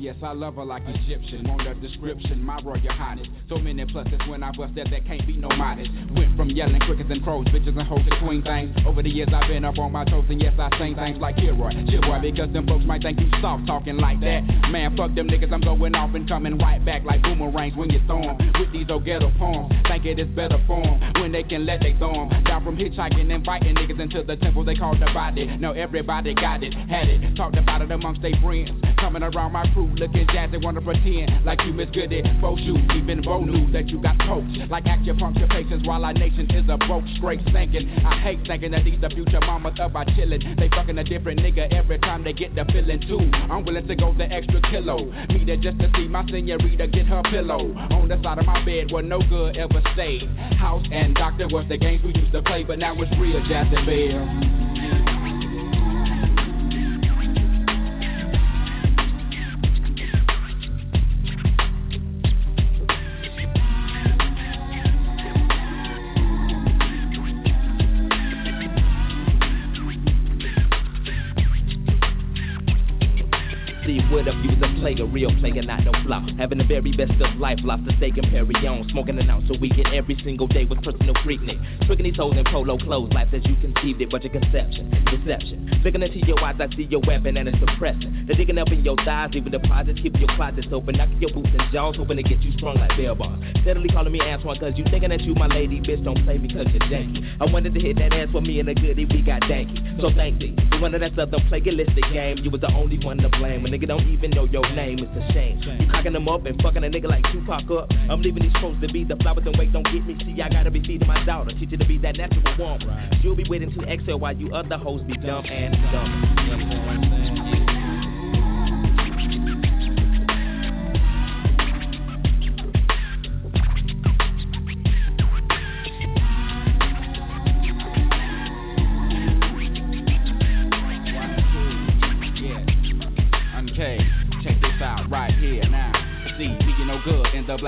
Yes, I love her like Egyptian. Want a description, my royal highness. So many pluses when I bust that, there can't be no modest. Went from yelling crickets and crows, bitches and hoes to queen things. Over the years I've been up on my toes and yes I sing things like Kilroy, Chilroy because them folks might think you soft talking like that. Man, fuck them niggas, I'm going off and coming right back like boomerangs when you throw 'em. With these old ghetto poems, think it is better form when they can let they throw 'em. Down from hitchhiking and fighting niggas into the temple they call the body. Now everybody got it, had it, talked about it amongst their friends. Coming around my crew looking jazzy, wanna pretend like you Miss Goody. Both shoes, even Bo knew that you got coached. Like acupuncture patients while our nation is a broke, straight thinking. I hate thinking that these the future mamas up by chillin'. They fucking a different nigga every time they get the feeling too. I'm willing to go the extra kilo. Me there just to see my senorita get her pillow. On the side of my bed where no good ever stayed. House and doctor was the games we used to play, but now it's real Jacksonville. What Having the very best of life, lobster steak and Perry on. Smoking an ounce a week and every single day with personal freaknik. Tricking these hoes in polo clothes, life as you conceived it, but your conception, deception. Looking into your eyes, I see your weapon and it's suppressing. The digging up in your thighs, leaving deposits, keep your closets open, knocking your boots and jaws, hoping to get you strong like bell bars. Steadily calling me Antoine, cause you thinking that you my lady, bitch, don't play me cause you're janky. I wanted to hit that ass for me and a goodie, we got danky. So thank you. You wanted that southern plagiaristic game, you was the only one to blame. A nigga don't even know your name, it's a shame. You cocking them up and fucking a nigga like Tupac up. I'm leaving these folks to be the flowers and wait, don't get me. See, I gotta be feeding my daughter, teach her to be that natural woman. You'll be waiting to exhale while you other hoes be dumb and dumb.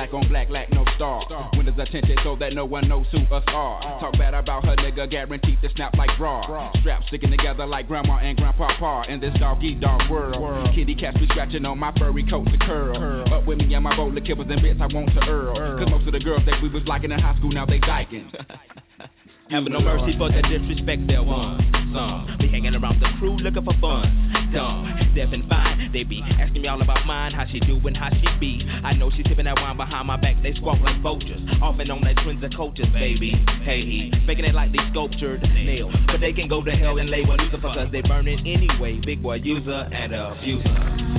Black on black, lack no star. Windows attention so that no one knows who us are. Talk bad about her nigga, guaranteed to snap like bra. Straps sticking together like grandma and grandpa par in this doggy dog world. Kitty cats be scratching on my furry coat to curl. Up with me and my bowl of and bits I want to earl. Cause most of the girls that we was liking in high school now they dyking. Having no mercy for the disrespect there was. Some be hanging around the crew looking for fun. Dumb, deaf and fine. They be asking me all about mine, how she doing, how she be. I know she sipping that wine behind my back. They squawk like vultures, off and on that twins and coaches, baby. Hey, he making it like they sculptured nails, but they can go to hell and label Lucifer cause they burn it anyway. Big boy user and abuser.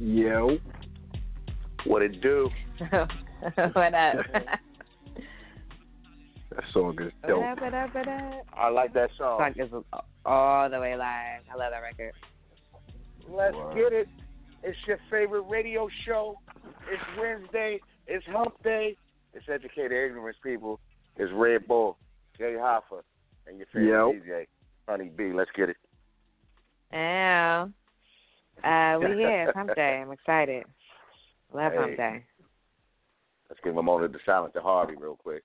Yo. What it do? what up? That song is what dope. up? What up? What up? I like that song. Song is all the way live. I love that record. Let's get it. It's your favorite radio show. It's Wednesday. It's Hump Day. It's Educated Ignorance People. It's Red Bull, Jay Hoffa, and your favorite Yep. DJ, Honey B. Let's get it. Ow. Uh, we here. It's Hump Day. I'm excited. Love Hey. Hump Day. Let's give a moment of silence to Harvey real quick.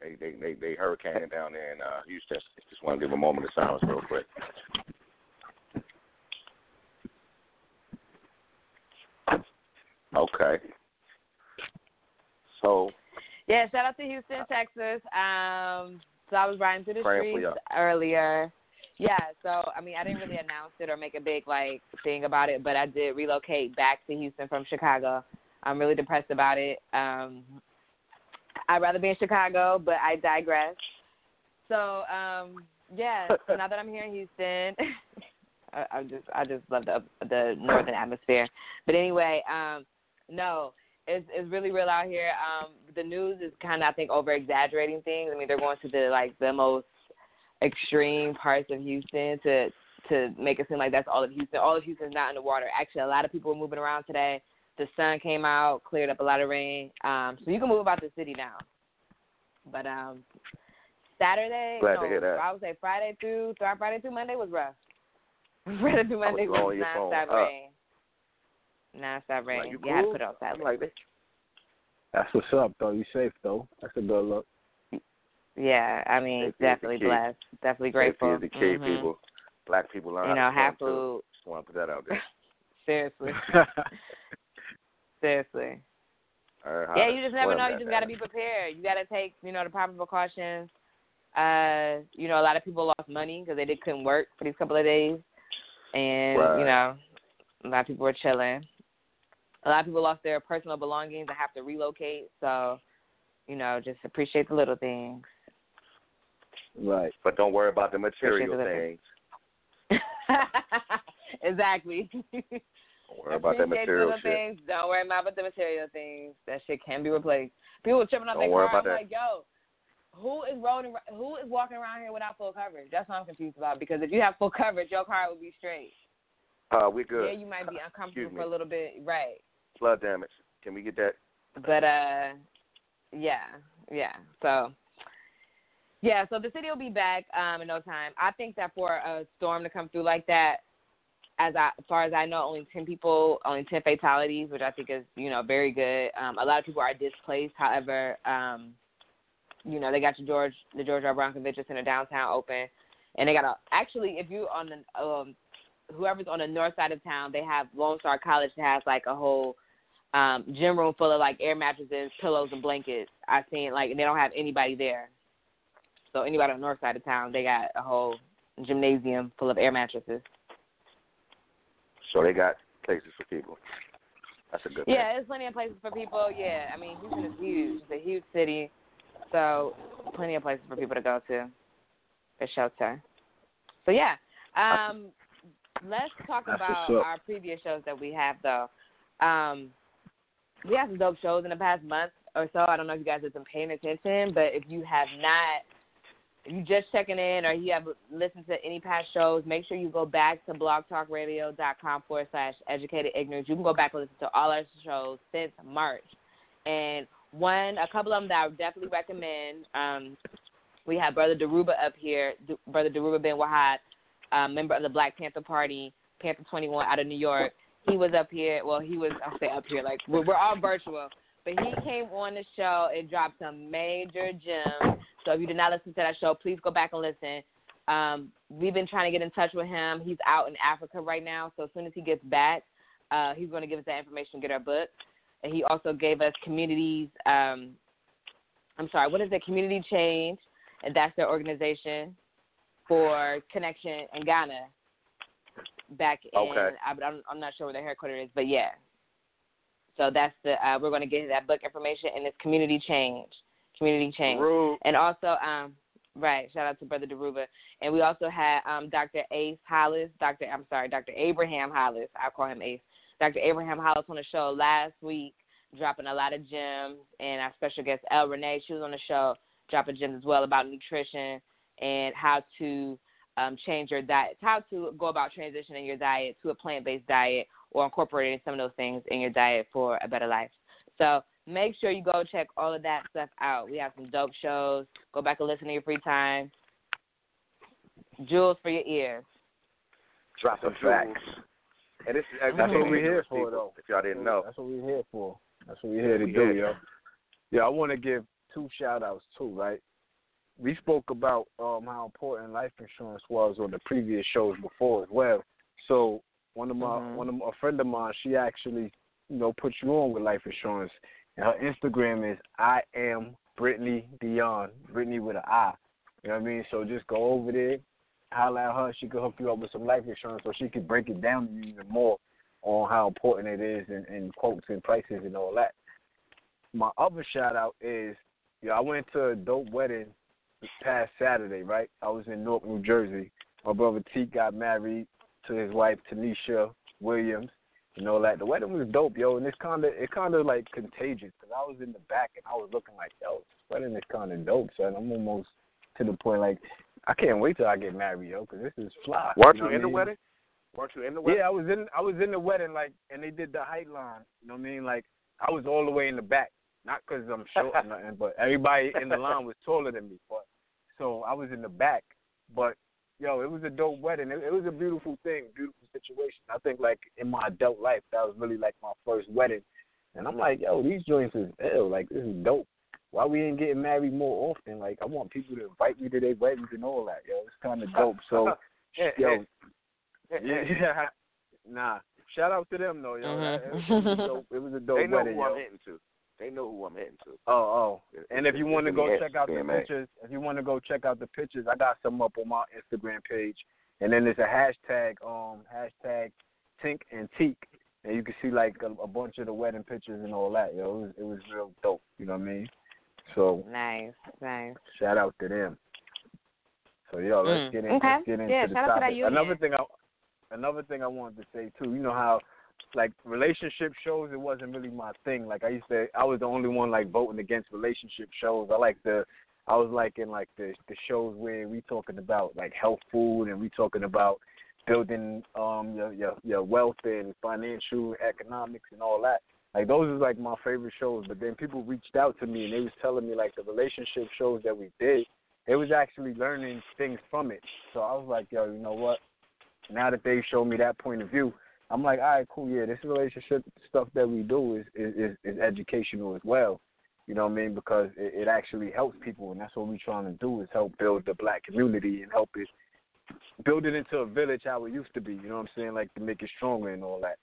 They they they, they hurricaning down there in uh, Houston. Just want to give a moment of silence real quick. Okay. So Yeah, shout out to Houston, Texas. Um, so I was riding through the streets earlier. Yeah, so I mean, I didn't really announce it or make a big like thing about it, but I did relocate back to Houston from Chicago. I'm really depressed about it. Um, I'd rather be in Chicago, but I digress. So um, yeah, so now that I'm here in Houston, I, I just I just love the the northern atmosphere. But anyway, um, no, it's it's really real out here. Um, the news is kind of I think over exaggerating things. I mean, they're going to the like the most extreme parts of Houston to to make it seem like that's all of Houston. All of Houston's not in the water. Actually, a lot of people are moving around today. The sun came out, cleared up a lot of rain. Um, so you can move about the city now. But um, Saturday, Glad no, to hear that. I would say Friday through Friday through Monday was rough. Friday through I was Monday was phone nonstop rain. Nonstop rain. like, you you had to cool? put it outside. I'm like, That's what's up, though. You safe, though. That's a good look. Yeah, I mean, definitely blessed. Definitely grateful. Safety is the key, mm-hmm. people. Black people learn you know, have food. Just want to put that out there. Seriously. Right, yeah, you just never know. You just got to be prepared. You got to take, you know, the proper precautions. Uh, you know, a lot of people lost money because they did couldn't work for these couple of days, and right. you know, a lot of people were chilling. A lot of people lost their personal belongings and have to relocate. So, you know, just appreciate the little things. Right, but don't worry about the material things. exactly. Don't worry about that material shit. Things. Don't worry about the material things. That shit can be replaced. People are tripping on their car. I'm like, yo, who is rolling? Who is walking around here without full coverage? That's what I'm confused about. Because if you have full coverage, your car will be straight. Uh, we good. Yeah, you might be uncomfortable for a little bit, right? Flood damage. Can we get that? But uh, yeah, yeah. So yeah, so the city will be back um, in no time. I think that for a storm to come through like that, as I, as far as I know, only ten people, only ten fatalities, which I think is you know very good. Um, a lot of people are displaced. However, um, you know they got the George the George R. Brown Convention Center downtown open, and they got a actually if you on the um, whoever's on the north side of town, they have Lone Star College that has like a whole um, gym room full of like air mattresses, pillows, and blankets. I've seen like and they don't have anybody there. So anybody on the north side of town, they got a whole gymnasium full of air mattresses. So they got places for people. That's a good. Yeah, thing. there's plenty of places for people. Yeah, I mean Houston is huge. It's a huge city, so plenty of places for people to go to. A shelter. So yeah, um, let's talk That's about our previous shows that we have though. Um, we have some dope shows in the past month or so. I don't know if you guys have been paying attention, but if you have not if you just checking in or you have listened to any past shows, make sure you go back to blogtalkradio.com forward slash educated ignorance. You can go back and listen to all our shows since March. And one, a couple of them that I would definitely recommend. Um, we have Brother Dhoruba up here, Brother Dhoruba bin Wahad, member of the Black Panther Party, Panther 21 out of New York. He was up here. Well, he was, I'll say up here, like, we're, we're all virtual. But he came on the show and dropped some major gems so if you did not listen to that show, please go back and listen. Um, we've been trying to get in touch with him. He's out in Africa right now, so as soon as he gets back, uh, he's going to give us that information, get our book. And he also gave us communities. Um, I'm sorry, what is it? Community Change, and that's their organization for connection in Ghana. Back in, okay. I, I'm, I'm not sure where their headquarters is, but yeah. So that's the uh, we're going to get that book information, and it's Community Change community change. And also, um, right, shout out to Brother Dhoruba. And we also had um, Dr. Ace Hollis, Dr. I'm sorry, Dr. Abraham Hollis. I'll call him Ace. Dr. Abraham Hollis on the show last week, dropping a lot of gems. And our special guest, El Renee, she was on the show, dropping gems as well about nutrition and how to um, change your diet, how to go about transitioning your diet to a plant based diet or incorporating some of those things in your diet for a better life. So make sure you go check all of that stuff out. We have some dope shows. Go back and listen to your free time. Jewels for your ears. Drop some facts. And this, that's what we're here for, though. If y'all didn't know, that's what we're here for. That's what we're here to do, yo. Yeah, I want to give two shout outs too, right? We spoke about um, how important life insurance was on the previous shows before as well. So one of my mm-hmm. one of my, a friend of mine, she actually you know put you on with life insurance, and her Instagram is I am Brittany Dion, Brittany with an I. You know what I mean? So just go over there, holler at her. She could hook you up with some life insurance, so she could break it down to you even more on how important it is and, and quotes and prices and all that. My other shout out is, yeah, I went to a dope wedding this past Saturday, right? I was in Newark, New Jersey. My brother T got married to his wife Tanisha Williams you know, like the wedding was dope, yo, and it's kind of it kind of like contagious because I was in the back and I was looking like, yo, this wedding is kind of dope, son. I'm almost to the point like I can't wait till I get married, yo, because this is fly. Weren't you, know in the mean? wedding? Weren't you in the wedding? Yeah, I was in I was in the wedding like, and they did the height line. You know what I mean? Like I was all the way in the back, not because I'm short or nothing, but everybody in the line was taller than me. But so I was in the back, but yo, it was a dope wedding. It, it was a beautiful thing, beautiful situation. I think like in my adult life, that was really like my first wedding, and I'm like, yo, these joints is ill. Like this is dope. why we ain't getting married more often? Like I want people to invite me to their weddings and all that, yo. It's kind of dope. So, yo, yeah, nah. Shout out to them though, yo. Mhm. It, was a dope, it was a dope They know wedding, who yo. I'm hitting to. They know who I'm hitting to. Oh, oh. And if you want to go me, check out the BMA. pictures, if you want to go check out the pictures, I got some up on my Instagram page. And then there's a hashtag, um, hashtag Tink and Teak, and you can see like a, a bunch of the wedding pictures and all that. Yo, it was it was real dope. You know what I mean? So Nice, nice. shout out to them. So yo, let's Mm, get in, okay. let's get into Yeah, the shout out to that topic. Another thing I another thing I wanted to say too, you know how like relationship shows it wasn't really my thing. Like I used to I was the only one like voting against relationship shows. I like the I was like in like the the shows where we talking about like health food and we talking about building um your your your wealth and financial economics and all that. Like those is like my favorite shows. But then people reached out to me and they was telling me like the relationship shows that we did, they was actually learning things from it. So I was like, yo, you know what? Now that they showed me that point of view, I'm like, all right, cool, yeah, this relationship stuff that we do is is, is, is educational as well. You know what I mean? Because it, it actually helps people, and that's what we're trying to do is help build the black community and help it build it into a village how it used to be. You know what I'm saying? Like to make it stronger and all that.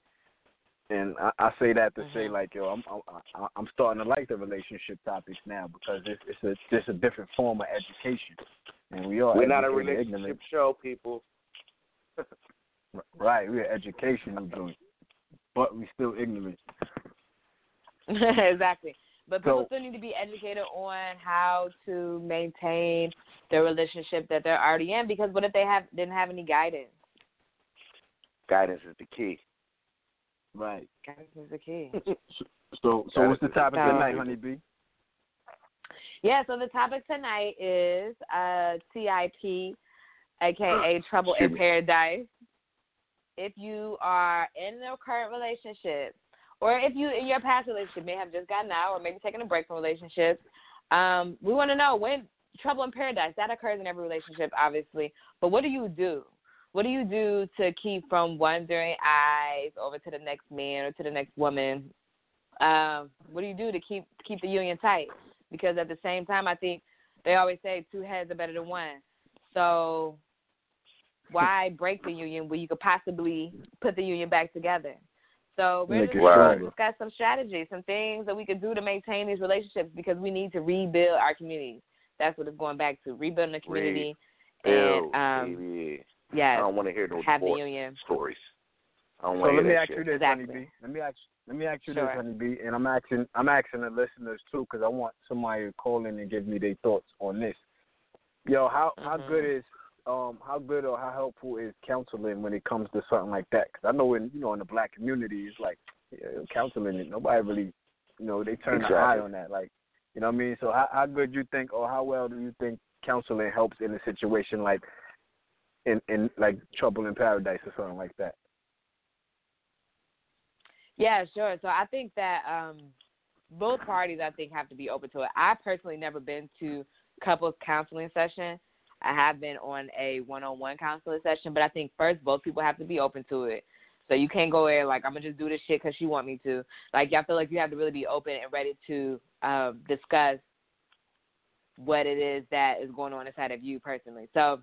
And I, I say that to say mm-hmm. like, yo, I'm I'm I'm starting to like the relationship topics now because it's it's a just a different form of education, and we are We're not a educated relationship ignorant. show, people. Right, we're educational joint, but we still ignorant. exactly. But people So- still need to be educated on how to maintain the relationship that they're already in because what if they have didn't have any guidance? Guidance is the key. Right. Guidance is the key. So, so what's the topic So- tonight, honeybee? yeah, so the topic tonight is uh TIP aka Trouble in Paradise. If you are in a current relationship or if you in your past relationship may have just gotten out or maybe taken a break from relationships, um, we want to know when trouble in paradise that occurs in every relationship, obviously. But what do you do? What do you do to keep from wandering eyes over to the next man or to the next woman? Um, what do you do to keep keep the union tight? Because at the same time, I think they always say two heads are better than one. So why break the union when you could possibly put the union back together? So we're Make just it going to discuss some strategies, some things that we could do to maintain these relationships because we need to rebuild our communities. That's what it's going back to rebuilding the community. Ew, and um, baby. I don't want to hear no have the union. stories. I don't So want to let me ask shit. you this, Exactly. honeybee. Let me ask let me ask you Sure. this, honeybee, and I'm asking I'm asking the listeners too because I want somebody to call in and give me their thoughts on this. Yo, how how Mhm. good is um how good or how helpful is counseling when it comes to something like that? Because I know in you know in the black community it's like yeah, counseling nobody really you know they turn Exactly. the eye on that like you know what I mean. So how how good do you think or how well do you think counseling helps in a situation like in in like trouble in paradise or something like that? Yeah, sure. So I think that um, both parties, I think, have to be open to it. I personally never been to couples counseling session. I have been on a one-on-one counseling session, but I think first both people have to be open to it. So you can't go in like I'm gonna just do this shit because she want me to. Like I feel like you have to really be open and ready to um, discuss what it is that is going on inside of you personally. So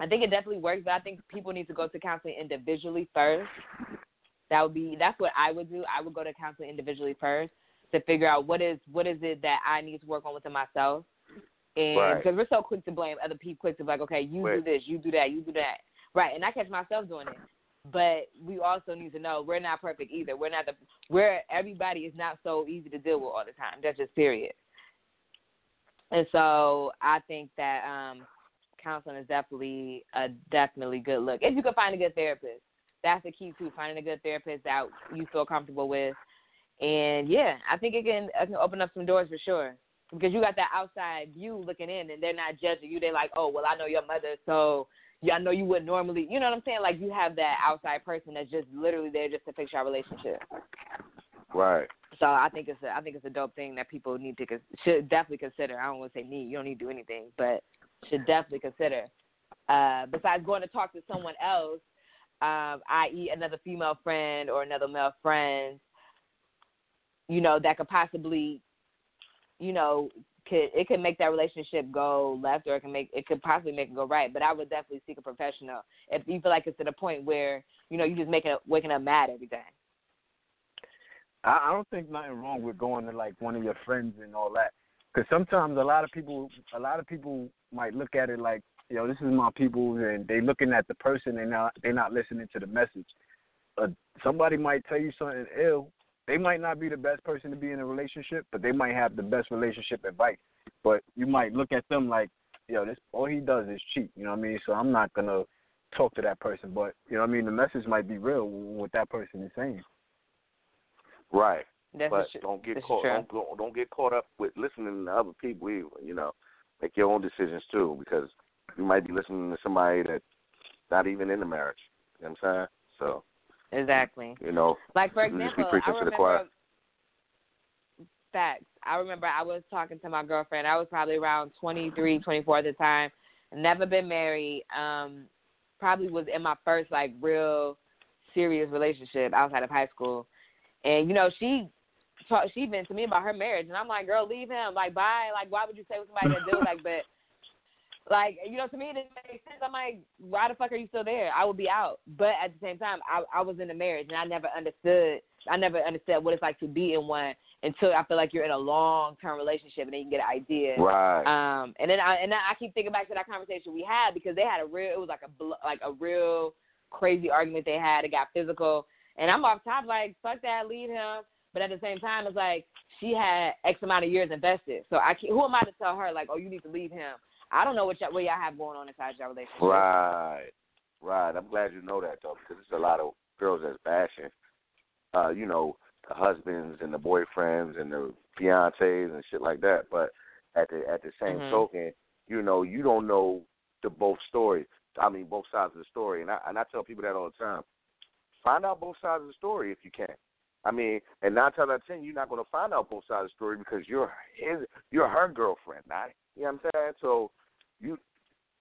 I think it definitely works, but I think people need to go to counseling individually first that would be that's what I would do. I would go to counseling individually first to figure out what is what is it that I need to work on within myself. And Right. because we're so quick to blame other people, quick to be like, okay, you do this, you do that, you do that, right? And I catch myself doing it. But we also need to know we're not perfect either. We're not the we're everybody is not so easy to deal with all the time. That's just period. And so I think that um counseling is definitely a definitely good look. If you can find a good therapist that's the key too. Finding a good therapist that you feel comfortable with, and yeah, I think it can it can open up some doors for sure. Because you got that outside view looking in, and they're not judging you. They're like, oh, well, I know your mother, so yeah, I know you wouldn't normally. You know what I'm saying? Like you have that outside person that's just literally there just to fix your relationship. Right. So I think it's a I think it's a dope thing that people need to should definitely consider. I don't want to say need. You don't need to do anything, but should definitely consider. Uh, besides going to talk to someone else, um, i.e., another female friend or another male friend, you know, that could possibly you know, could it could make that relationship go left or it can make it could possibly make it go right. But I would definitely seek a professional if you feel like it's to the point where you know you just making waking up mad every day. I, I don't think nothing wrong with going to like one of your friends and all that. Because sometimes a lot of people, a lot of people might look at it like, you know, this is my people, and they looking at the person and not they're not listening to the message. Uh, somebody might tell you something ill. They might not be the best person to be in a relationship, but they might have the best relationship advice. But you might look at them like, yo, this all he does is cheat. You know what I mean? So I'm not gonna talk to that person. But you know what I mean? The message might be real what that person is saying. Right. That's but true. don't get This is caught don't don't get caught up with listening to other people either. You know, make your own decisions too because you might be listening to somebody that's not even in the marriage. You know what I'm saying? So Exactly. you know, Like for example, I preaching to the remember choir. facts. I remember I was talking to my girlfriend. I was probably around twenty three, twenty four at the time. Never been married. Um, probably was in my first like real serious relationship outside of high school. And you know, she talk, she been to me about her marriage, and I'm like, girl, leave him. Like, bye. Like, why would you stay with somebody that do like, but. Like you know, to me it didn't make sense. I'm like, why the fuck are you still there? I would be out, but at the same time, I I was in a marriage and I never understood. I never understood what it's like to be in one until I feel like you're in a long term relationship and then you can get an idea. Right. Um, and then I and I keep thinking back to that conversation we had because they had a real. It was like a like a real crazy argument they had. It got physical, and I'm off top like fuck that, leave him. But at the same time, it's like she had X amount of years invested. So I can't, who am I to tell her like, oh, you need to leave him? I don't know what y'all, what y'all have going on inside your relationship. Right. Right. I'm glad you know that though, because there's a lot of girls that's bashing, uh, you know, the husbands and the boyfriends and the fiancés and shit like that. But at the at the same Mhm. token, you know, you don't know the both stories. I mean, both sides of the story. And I and I tell people that all the time. Find out both sides of the story if you can. I mean, and nine times out of ten, you're not going to find out both sides of the story because you're his, you're her girlfriend, not you know what I'm saying. So you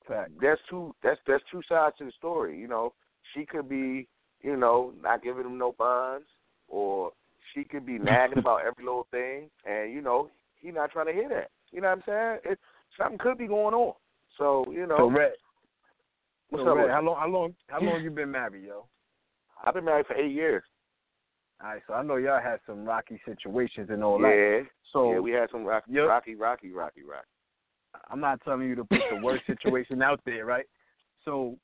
Fact. there's two that's there's two sides to the story. You know, she could be, you know, not giving him no bonds, or she could be nagging about every little thing, and you know, he not trying to hear that. You know what I'm saying? It, something could be going on. So you know, Red, what's so up? How long how long how long you been married, yo? I've been married for eight years. All right, so I know y'all had some rocky situations and all that. yeah, So yeah, we had some rocky, Yep. rocky, rocky, rocky, rocky. I'm not telling you to put the worst situation out there, right? So,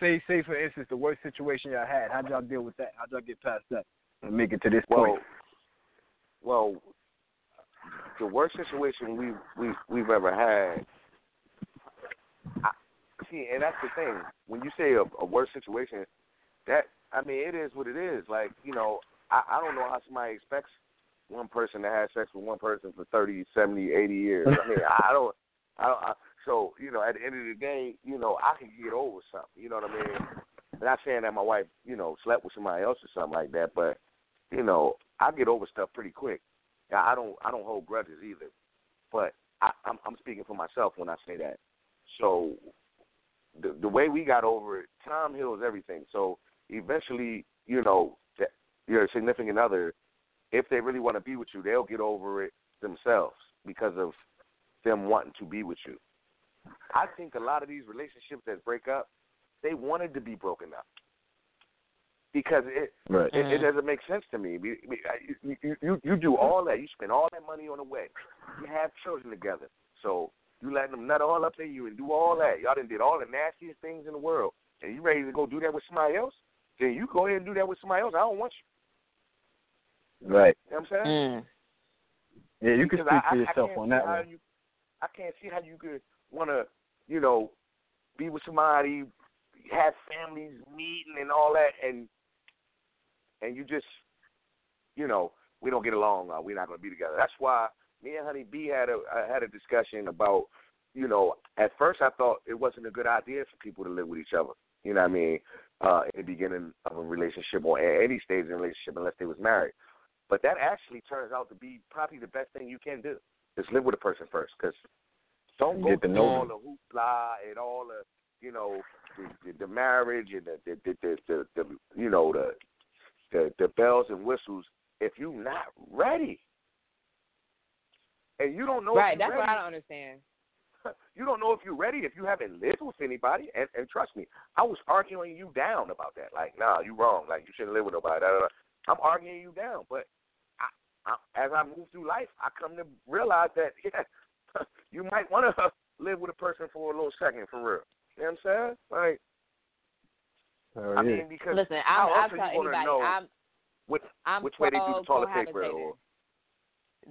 say say for instance the worst situation y'all had. How'd y'all deal with that? How'd y'all get past that and make it to this Well, point? well, the worst situation we we we've ever had. I, see, and that's the thing. When you say a, a worst situation, that I mean, it is what it is. Like you know, I, I don't know how somebody expects one person to have sex with one person for thirty, seventy, eighty years. I mean, I don't. I don't. I, so you know, at the end of the day, you know, I can get over something. You know what I mean? Not saying that my wife, you know, slept with somebody else or something like that, but you know, I get over stuff pretty quick. Now, I don't. I don't hold grudges either, but I, I'm, I'm speaking for myself when I say that. So the the way we got over it, time heals everything. So eventually, you know, your significant other, if they really want to be with you, they'll get over it themselves because of them wanting to be with you. I think a lot of these relationships that break up, they wanted to be broken up because it Right. it, it Mhm. doesn't make sense to me. We- we- I- You, you you you do all that. You spend all that money on the wedding. You have children together. So you letting them nut all up in you and do all that. Y'all done did all the nastiest things in the world, and you ready to go do that with somebody else? Then you go ahead and do that with somebody else. I don't want you. Right. You know what I'm saying? Mm. Yeah, you can Because speak I, for yourself I on that one. You, I can't see how you could want to, you know, be with somebody, have families meeting and all that, and and you just, you know, we don't get along. Uh, we're not going to be together. That's why me and Honey B had a I had a discussion about, you know, at first I thought it wasn't a good idea for people to live with each other. You know what I mean? Uh, in the beginning of a relationship or at any stage in a relationship, unless they was married. But that actually turns out to be probably the best thing you can do. Is live with a person first, because don't go Get to through know all them. the hoopla and all the, you know, the, the, the marriage and the, the, the, the, the, the, you know, the, the, the bells and whistles if you're not ready. and you don't know. Right. If That's you're what ready. I don't understand. You don't know if you're ready if you haven't lived with anybody. And, and trust me, I was arguing you down about that. Like, nah, you're wrong. Like, you shouldn't live with nobody. Da, da, da. I'm arguing you down, but I, I, as I move through life, I come to realize that yeah, you might want to live with a person for a little second, for real. You know what I'm saying? Like, Hell I mean, because Listen, how I'm, I'll else are tell you gonna anybody. know I'm, which I'm which way they do the toilet paper? Or,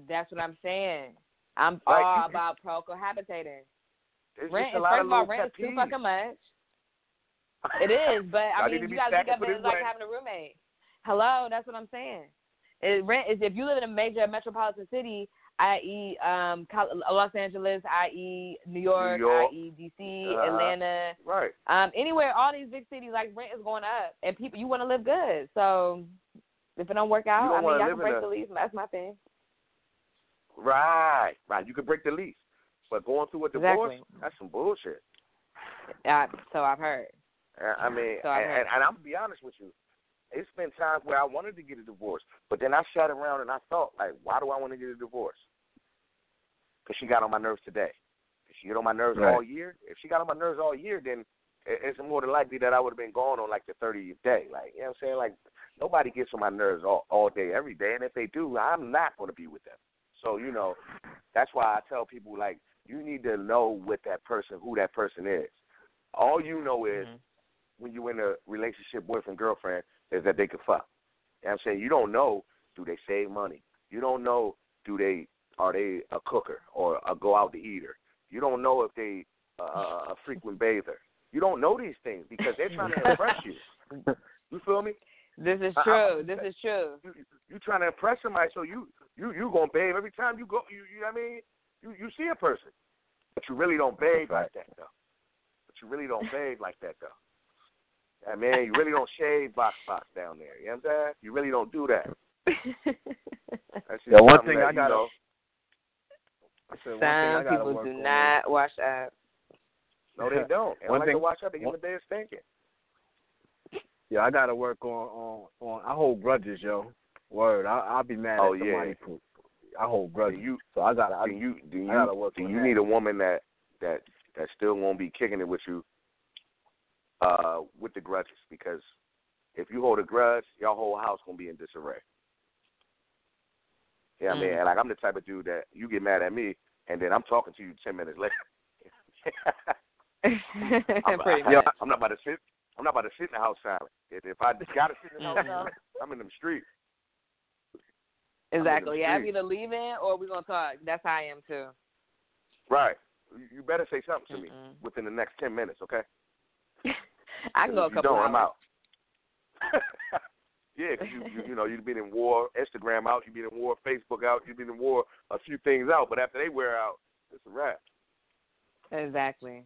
That's what I'm saying. I'm Like, all you- about pro cohabitating. it's Rent just a lot first of of all, little rent is pet too peeves. fucking much. It is, but I mean, you gotta look stacking up for it this like having a roommate. Hello, that's what I'm saying. It, rent is if you live in a major metropolitan city, i.e., um, Cal- Los Angeles, i.e., New York, York. i.e., DC, Uh-huh. Atlanta, Right. um, anywhere, all these big cities, like rent is going up, and people you want to live good. So if it don't work out, don't I mean, y'all can break a- the lease. That's my thing. Right. Right. You could break the lease, but going through a divorce, Exactly. that's some bullshit. Uh, so I've heard. Uh, I mean, So I've and, and I'm gonna be honest with you. It's been times where I wanted to get a divorce, but then I sat around and I thought, like, why do I want to get a divorce? Because she got on my nerves today. If she get on my nerves Right. all year, if she got on my nerves all year, then it's more than likely that I would have been gone on like the 30th day. Like, you know what I'm saying? Like, nobody gets on my nerves all, all day, every day. And if they do, I'm not going to be with them. So, you know, that's why I tell people, like, you need to know what that person, who that person is. All you know is Mhm. when you're in a relationship, boyfriend, girlfriend, is that they can fuck. You know what I'm saying? You don't know, do they save money? You don't know, do they, are they a cooker or a go out to eater? You don't know if they uh, a frequent bather. You don't know these things because they're trying to impress you. You feel me? This is I- I- true. This is true. You you trying to impress somebody, so you you you gonna bathe every time you go. You you know what I mean? You you see a person, but you really don't bathe like that though. But you really don't bathe like that though. I mean, you really don't shave box box down there. You know what I'm saying? You really don't do that. That's just Yeah, one thing that, I gotta- know, I said one thing I Some people work do on. not wash up. no, they don't. And One like thing- to watch out, they give a day of stinking. Yeah, I gotta work on on on. I hold grudges, yo. Word, I, I'll be mad Oh, at yeah. somebody. I hold Do grudges, you so I gotta. I, do you do I gotta you work do on you that. need a woman that that that still won't be kicking it with you uh with the grudges because if you hold a grudge, your whole house gonna be in disarray. Yeah, I mean, Mm. like I'm the type of dude that you get mad at me, and then I'm talking to you ten minutes later. I'm, Pretty I, much. I'm not about to sit. I'm not about to sit in the house silent. If, if I gotta sit in the house Mhm. silent, I'm in the street. Exactly. Yeah, I'm either leaving or we're gonna talk. That's how I am too. Right. You- better say something to me Mm-mm. within the next ten minutes, okay? I can go a couple hours. I'm out. yeah, 'cause you, you you know you've been in war, Instagram out, you've been in war, Facebook out, you've been in war, a few things out, but after they wear out, it's a wrap. Exactly.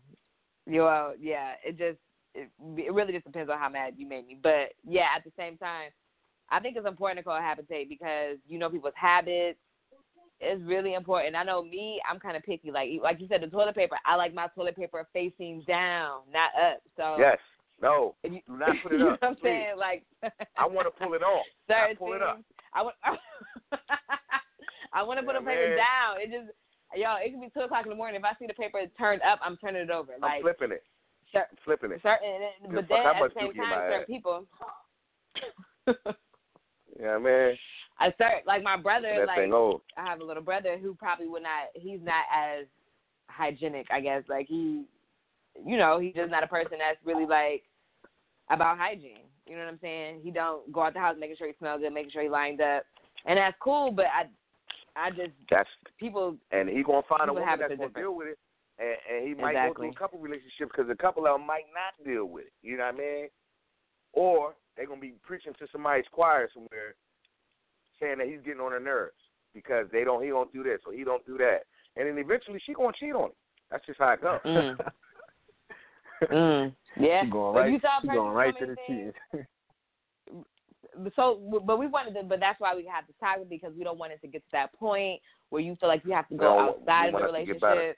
You well, yeah. It just it, it really just depends on how mad you made me. But yeah, at the same time, I think it's important to cohabitate because you know people's habits. It's really important. I know me, I'm kind of picky. Like like you said, the toilet paper. I like my toilet paper facing down, not up. So Yes. No. if you, Do not put it up, I'm saying? Like I want to pull it off. certain pull it up. I want. I want to put Yeah, the paper man. down. It just, yo, it can be two o'clock in the morning. If I see the paper turned up, I'm turning it over. I'm Like flipping it. cer- I'm flipping it. certain, but then at the same time, certain people, Yeah, man. I start like my brother. that like thing old. I have a little brother who probably would not. He's not as hygienic, I guess. Like he, you know, he's just not a person that's really like about hygiene. You know what I'm saying? He don't go out the house making sure he smells good, making sure he lined up, and that's cool. But I, I just That's people. and he gonna find a woman that's gonna different. deal with it, and, and he might go through a couple relationships because a couple of them might not deal with it. You know what I mean? Or they're gonna be preaching to somebody's choir somewhere, saying that he's getting on her nerves because they don't he don't do this or he don't do that, and then eventually she gonna cheat on him. That's just how it goes. Mm. Mm. Yeah. She going right. you saw She going right to the cheating. so but we wanted to but that's why we have to talk because we don't want it to get to that point where you feel like you have to go No, outside of the want it to get better. relationship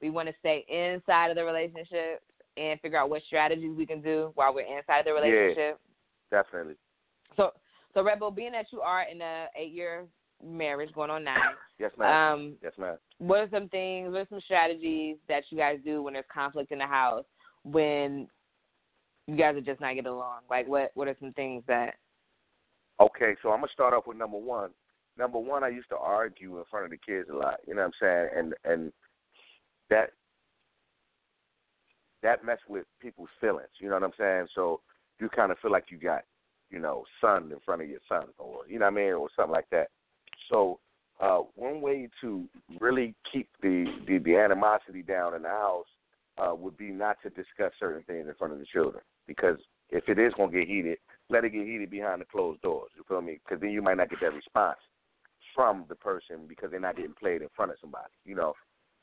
we want to stay inside of the relationship and figure out what strategies we can do while we're inside of the relationship Definitely. so so rebel being that you are in a eight year marriage, going on now. Yes, ma'am. Um, yes, ma'am. what are some things? What are some strategies that you guys do when there's conflict in the house? When you guys are just not getting along? Like, what what are some things that? Okay, so I'm gonna start off with number one. Number one, I used to argue in front of the kids a lot. You know what I'm saying? And and that that messed with people's feelings. You know what I'm saying? So you kind of feel like you got, you know, son in front of your son, or you know what I mean, or something like that. So uh, one way to really keep the, the the animosity down in the house uh, would be not to discuss certain things in front of the children, because if it is gonna get heated, let it get heated behind the closed doors. You feel me? Because then you might not get that response from the person because they're not getting played in front of somebody. You know,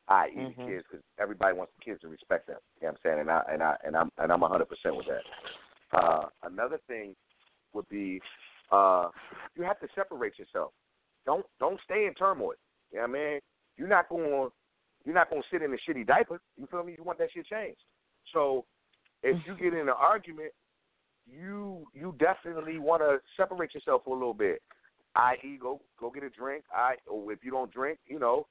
i.e. Mhm. the kids, because everybody wants the kids to respect them. You know what I'm saying? And I and I and I'm and I'm 100 percent with that. Uh, another thing would be uh, you have to separate yourself. Don't don't stay in turmoil. You know what I mean? You're not going you're not gonna sit in a shitty diaper. You feel me? You want that shit changed. So if you get in an argument, you you definitely want to separate yourself for a little bit. I.e., go go get a drink. I or if you don't drink, you know,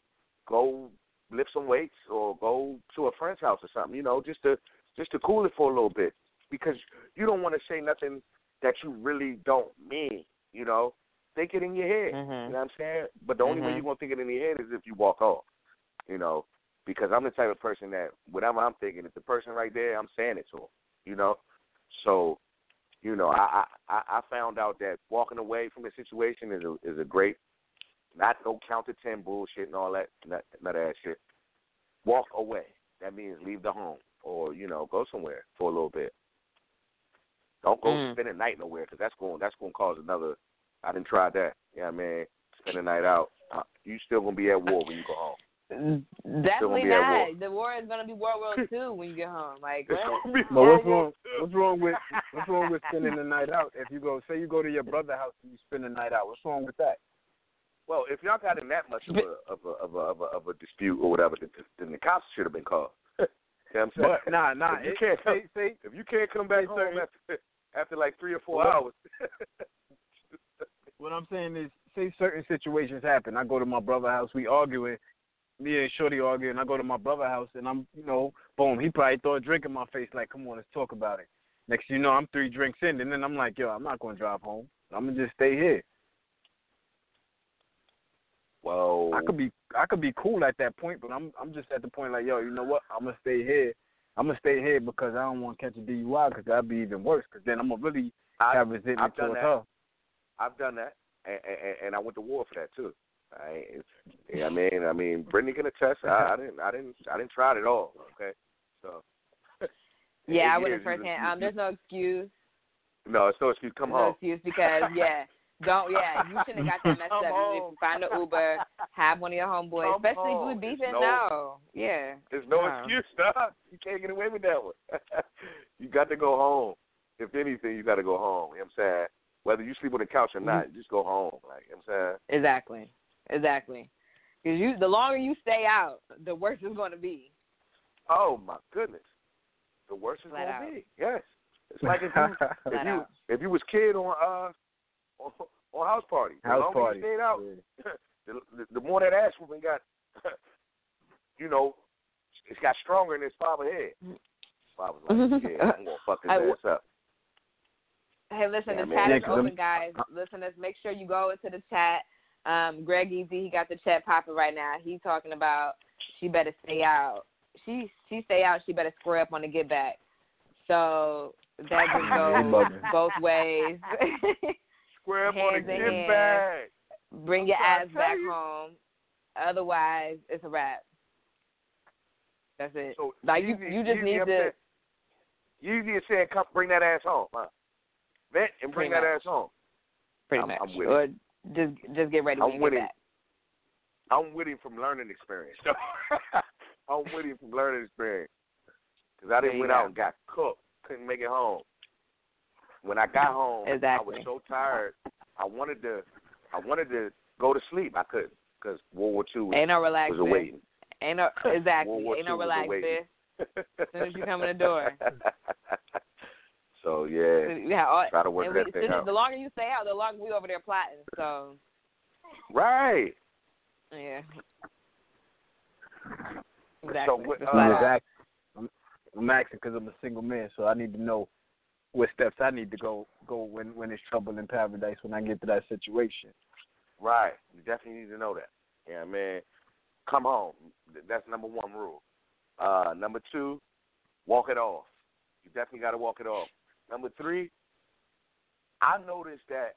go lift some weights or go to a friend's house or something. You know, just to just to cool it for a little bit because you don't want to say nothing that you really don't mean. You know, think it in your head. Mhm. You know what I'm saying? But the only way Mhm. you're gonna think it in your head is if you walk off. You know, because I'm the type of person that whatever I'm thinking, if the person right there, I'm saying it to them. You know, so you know, I I I found out that walking away from the situation is a is a great, not no count to ten bullshit and all that, none none that shit. Walk away. That means leave the home or you know go somewhere for a little bit. Don't go Mm. spend a night nowhere because that's going that's going to cause another. I didn't try that. Yeah, I man. Spend a night out. Uh, you still gonna be at war when you go home. Definitely not. war. The war is gonna be World War Two when you get home. Like, what? But what's wrong? What's wrong with what's wrong with spending the night out? If you go, say you go to your brother's house and you spend the night out, what's wrong with that? Well, if y'all got in that much of a of a of a of a, of a dispute or whatever, then, then the cops should have been called. you know what I'm saying? But nah, nah. If you it- can't say, say if you can't come back Say home after after like three or four Well, hours, what I'm saying is, say certain situations happen. I go to my brother's house, we arguing, me and Shorty arguing. I go to my brother's house and I'm, you know, boom. He probably throw a drink in my face, like, come on, let's talk about it. Next, you know, I'm three drinks in, and then I'm like, yo, I'm not gonna drive home. I'm gonna just stay here. whoa, I could be, I could be cool at that point, but I'm, I'm just at the point like, yo, you know what? I'm gonna stay here. I'm gonna stay here because I don't want to catch a DUI because that'd be even worse. Because then I'm gonna really I, have resentment I've towards her. I've done that, and, and, and I went to war for that too. I, yeah, I mean, I mean, Brittany can attest. I, I didn't, I didn't, I didn't try it at all. Okay, so Yeah, I wouldn't firsthand. Um, there's no excuse. no, it's no excuse. Come no home. excuse because yeah, don't yeah. You shouldn't have got that messed Come up. You find an Uber, have one of your homeboys, Come especially home. if you There's beefing. no- No, yeah. There's no No. excuse, stop. You can't get away with that one. you got to go home. If anything, you got to go home. You know what I'm saying? Whether you sleep on the couch or not, you just go home. Like, you know what I'm saying? Exactly, exactly. Because you, the longer you stay out, the worse it's going to be. Oh my goodness, the worst is gonna be. Yes, it's like if you if Flat you out. if you was kid on uh on, on house party. The House longer party. you stayed out, Yeah. the, the the more that ass whooping got. you know, it's got stronger in his father head. Father's like, yeah, I'm gonna fuck his I- ass up. Hey, listen, Yeah, the man. chat Yeah, is 'cause I'm- open, guys. Listeners, make sure you go into the chat. Um, Greg Easy, he got the chat popping right now. He's talking about she better stay out. She she stay out. She better square up on the get back. So that just goes both ways. Square up on the in get hands. bag. Bring your ass trying to tell back you. home. Otherwise, it's a wrap. That's it. So Like you, you just need to upset. Yeezy is saying, "Come, bring that ass home, huh? Vent and bring Pretty that much. ass home." pretty I'm- much, I'm with or just just get ready when I'm you get back. I'm with him from learning experience. I'm with him from learning experience. Because I didn't went out and got cooked. Couldn't make it home. When I got home, Exactly. I was so tired. I wanted to, I wanted to go to sleep. I couldn't because World War II was, Ain't no relax. was awaiting. Ain't no exactly. Ain't no II was relax awaiting. there. soon as you come in the door. so yeah, Yeah, all, try to work and we, that thing soon out. the longer you stay out, the longer we over there plotting. So Right. Yeah. So Exactly. what- uh, like I'm, that. asking, I'm, I'm asking because I'm a single man, so I need to know what steps I need to go go when when it's trouble in paradise when I get to that situation. Right. You definitely need to know that. Yeah, man. Come home. That's number one rule. Uh, number two, walk it off. You definitely got to walk it off. Number three, I noticed that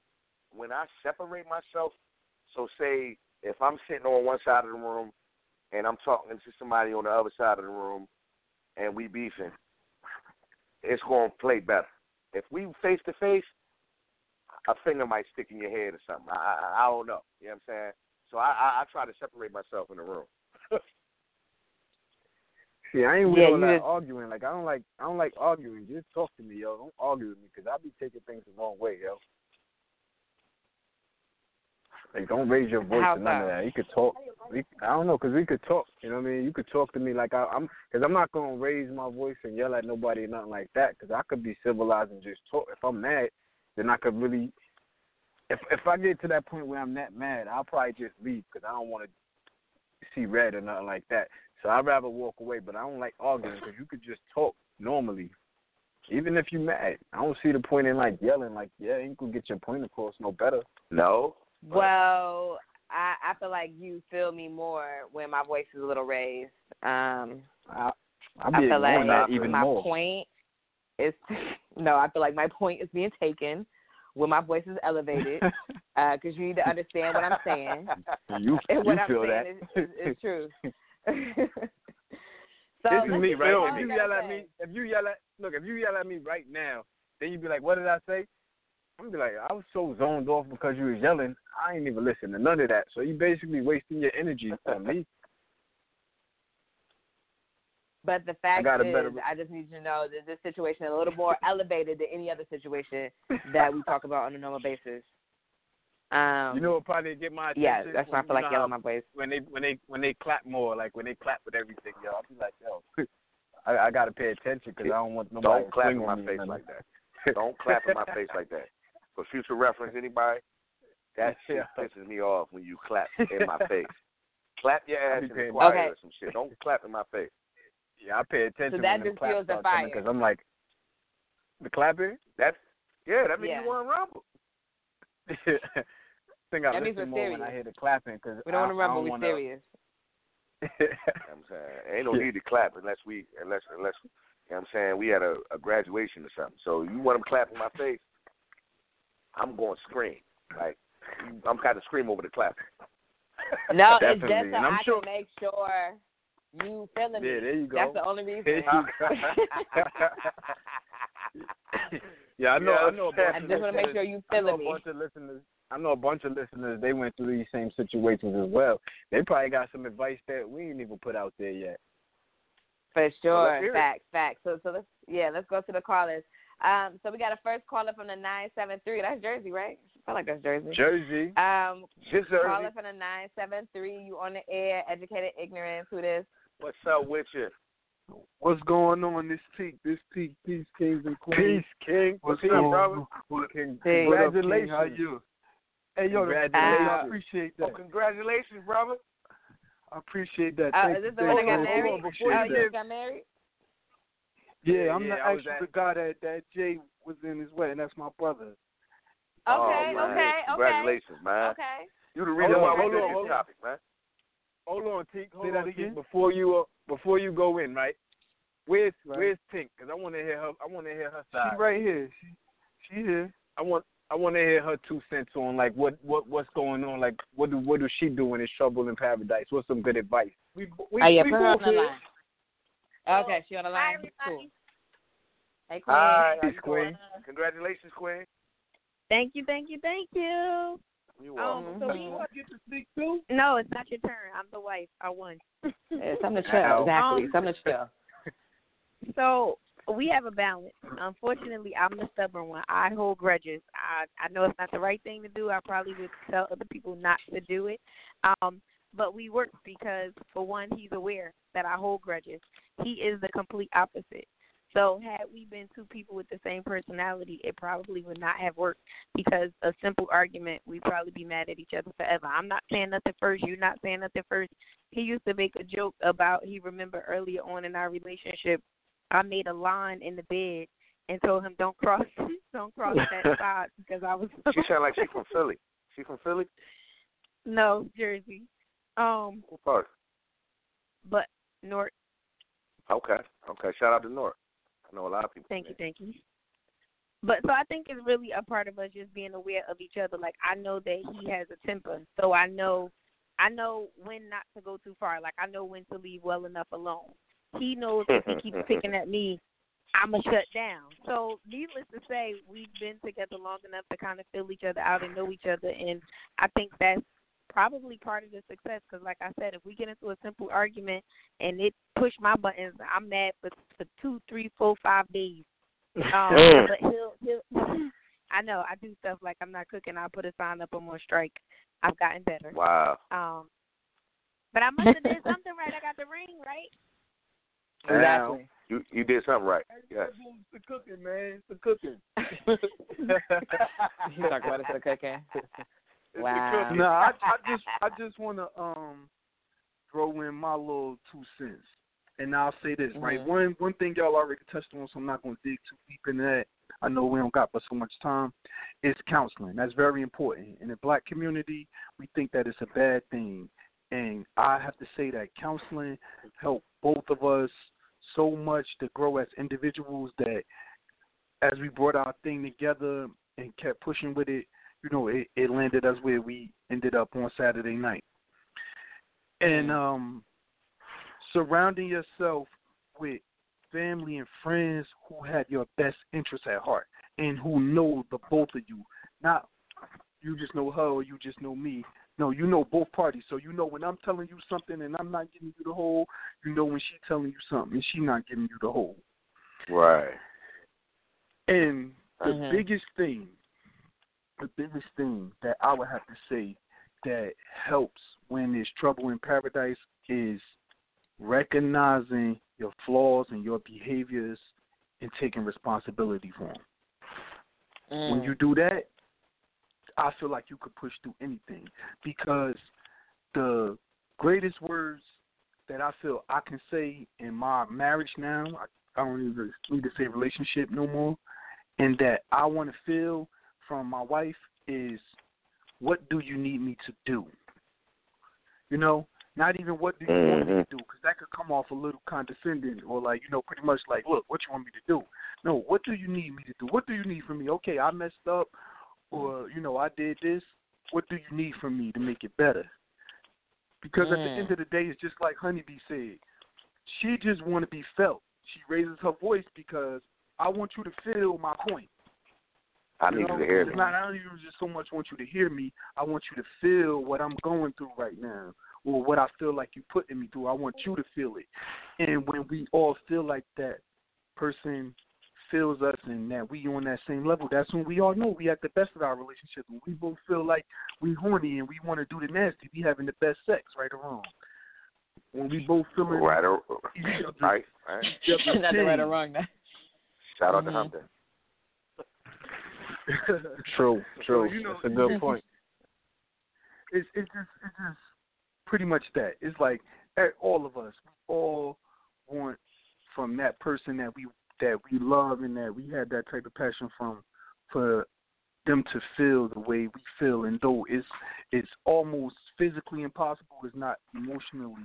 when I separate myself, so say if I'm sitting on one side of the room and I'm talking to somebody on the other side of the room and we beefing, it's to play better. If we face to face, a finger might stick in your head or something. I, I I don't know. You know what I'm saying? So I, I I try to separate myself in the room. See, I ain't with Yeah, all that just- arguing. Like I don't like I don't like arguing. Just talk to me, yo. Don't argue with me because I be taking things the wrong way, yo. Like don't raise your voice How or none of that. You could talk. We, I don't know, cause we could talk. You know what I mean? You could talk to me like I, I'm, cause I'm not gonna raise my voice and yell at nobody or nothing like that. Cause I could be civilized and just talk. If I'm mad, then I could really. If if I get to that point where I'm that mad, I'll probably just leave because I don't want to see red or nothing like that. So I'd rather walk away. But I don't like arguing because you could just talk normally, even if you're mad. I don't see the point in like yelling. Like yeah, you could get your point across no better. No. But- Well, I I feel like you feel me more when my voice is a little raised. Um, I I I be feel like ignoring that even my more. point is no. I feel like my point is being taken when my voice is elevated. Because you need to understand what I'm saying. you And you what I'm feel saying that? is, is, is true. so this is me, right? go If you yell at me, if you yell at look, if you yell at me right now, then you'd be like, "What did I say?" I'm be like, "I was so zoned off because you was yelling. I ain't even listen to none of that. So you basically wasting your energy on me." But the fact got is, better- I just need you to know that this situation is a little more elevated than any other situation that we talk about on a normal basis. Um, You know what probably get my attention? yeah, that's why I feel like know yelling how my voice. when they when they when they clap more, like when they clap with everything, yo. I'll be like, yo, I, I gotta pay attention because I don't want nobody Don't clap in my face like that. Don't clap in my face like that. For future reference, anybody, that shit Yeah. pisses me off when you clap in my face. Clap your ass in the choir Okay. or some shit. Don't clap in my face. Yeah, I pay attention. So that when just claps fuels the start fire. Because I'm like, the clapping. That's yeah. That means Yeah. you want to rumble. Think I That means listen we're more when I serious. hear the clapping because We don't want to rumble. we We're serious. You know what I'm saying ain't no Yeah. need to clap unless we unless unless you know what I'm saying we had a, a graduation or something. So you want them clapping my face, I'm going to scream. Like I'm kind of scream over the clap. No, it's just so I'm I sure- can make sure you feeling me. Yeah, there you go. That's the only reason. There you yeah, I know. Yeah, I know. A bunch I of just want to make sure you I know feeling a me. bunch of listeners. I know a bunch of listeners. They went through these same situations as well. They probably got some advice that we ain't even put out there yet. For let's sure. hear it. facts, facts. So so let's yeah, let's go to the callers. Um, so we got a first caller from the nine seven three. That's Jersey, right? I feel like that's Jersey. Jersey. Um, Just caller from the nine seven three. You on the air? Educated ignorance. Who this? what's up with you? What's going on this peak? This peak, peace, kings and queens. Peace, King. What's Peace, up, brother. What, King. Hey. what up, King? Congratulations. How you? Hey, yo, Congratulations. I appreciate that. Oh, congratulations, brother. I appreciate that. Uh, is this the one that got married? Before oh, you you got married? yeah, I'm Yeah, the I actual at- the guy that that Jay was in his wedding. That's my brother. Okay, oh, man. okay, okay. Congratulations, man. Okay. You the reason why we hold did on, this hold on. topic, man. Hold on, Tink. Hold Say that on, again? Tink. Before you uh, before you go in, right? Where's Right. Where's Tink? Because I want to hear her. I want to hear her She side. right here. She she here. I want I want to hear her two cents on like what what what's going on. Like what do what does she do when it's trouble in paradise? What's some good advice? We we, Oh yeah, we put her on the here. line. Okay, she on the line. Hi, Cool. Hey, Queen. Hi, how Queen. Congratulations, Queen. Thank you, thank you, thank you. You Um, so we I get to speak too. no, it's not your turn. I'm the wife. I won. Yeah, something to chill. Ow. Exactly. Um, something to chill. So we have a balance. Unfortunately, I'm the stubborn one. I hold grudges. I I know it's not the right thing to do. I probably would tell other people not to do it. Um, but we work because for one, he's aware that I hold grudges. He is the complete opposite. So had we been two people with the same personality, it probably would not have worked because a simple argument, we'd probably be mad at each other forever. I'm not saying nothing first, you're not saying nothing first. He used to make a joke about he remember earlier on in our relationship, I made a line in the bed and told him don't cross don't cross that spot because I was She sound like she from Philly. She from Philly? No, Jersey. Um What part? but North Okay. Okay. Shout out to North. I know a lot of people. Thank you, thank you. But so I think it's really a part of us just being aware of each other. Like I know that he has a temper, so I know I know when not to go too far. Like I know when to leave well enough alone. He knows if he keeps picking at me, I'ma shut down. So needless to say, we've been together long enough to kind of feel each other out and know each other, and I think that's probably part of the success. Because like I said, if we get into a simple argument and it push my buttons, I'm mad for for two, three, four, five days. Um, but he'll he'll. I know I do stuff like I'm not cooking. I'll put a sign up. I'm on strike. I've gotten better. Wow. Um, but I must have did something right. I got the ring right. Exactly. You you did something right. Yes. It's the cooking, man. It's the cooking. You talk about it to the cooking. It's the Wow. cooking. No, I, I just I just want to um throw in my little two cents, and I'll say this right. Mhm. One one thing y'all already touched on, so I'm not going to dig too deep into that. I know we don't got but so much time. It's counseling. That's very important. In the black community, we think that it's a bad thing, and I have to say that counseling helped both of us so much to grow as individuals that as we brought our thing together and kept pushing with it, you know, it, it landed us where we ended up on Saturday night. And um surrounding yourself with family and friends who have your best interests at heart and who know the both of you. Not you just know her or you just know me. No, you know both parties. So you know when I'm telling you something and I'm not giving you the whole, you know when she's telling you something and she's not giving you the whole. Right. And the Mhm. biggest thing, the biggest thing that I would have to say that helps when there's trouble in paradise is recognizing your flaws and your behaviors and taking responsibility for them. When Mm. you do that, I feel like you could push through anything because the greatest words that I feel I can say in my marriage now, I, I don't even need to say relationship no more, and that I want to feel from my wife is, what do you need me to do? You know, not even what do you want me to mm-hmm. do, because that could come off a little condescending or like, you know, pretty much like, look, what you want me to do? No, what do you need me to do? What do you need from me? Okay, I messed up, or you know, I did this. What do you need from me to make it better? Because at the Mm. end of the day, it's just like Honeybee said. She just want to be felt. She raises her voice because I want you to feel my point. I You need know, you to hear it's me. Not, I don't even just so much want you to hear me. I want you to feel what I'm going through right now, or what I feel like you're putting me through. I want you to feel it. And when we all feel like that person feels us and that we on that same level, that's when we all know we at the best of our relationship. When we both feel like we horny and we want to do the nasty, we having the best sex, right or wrong. When we both feeling Right or each other- right, right. each other's Nothing right or wrong now. Shout out to Mhm. Hunter. True, true. So, you know, That's a good point. it's it's just it's just pretty much that. It's like eh, all of us, we all want from that person that we that we love and that we had that type of passion from for them to feel the way we feel and though it's it's almost physically impossible, it's not emotionally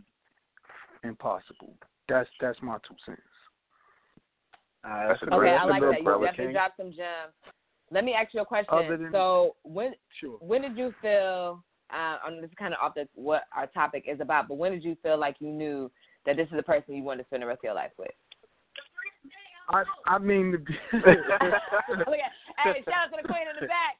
impossible. That's that's my two cents. Uh, That's a Okay, great- I like that. You definitely King. dropped some gems. Let me ask you a question. Than- so when Sure. when did you feel? Uh, and this is kind of off the what our topic is about, but when did you feel like you knew that this is the person you wanted to spend the rest of your life with? I I mean to be Look at, hey, shout out to the queen in the back.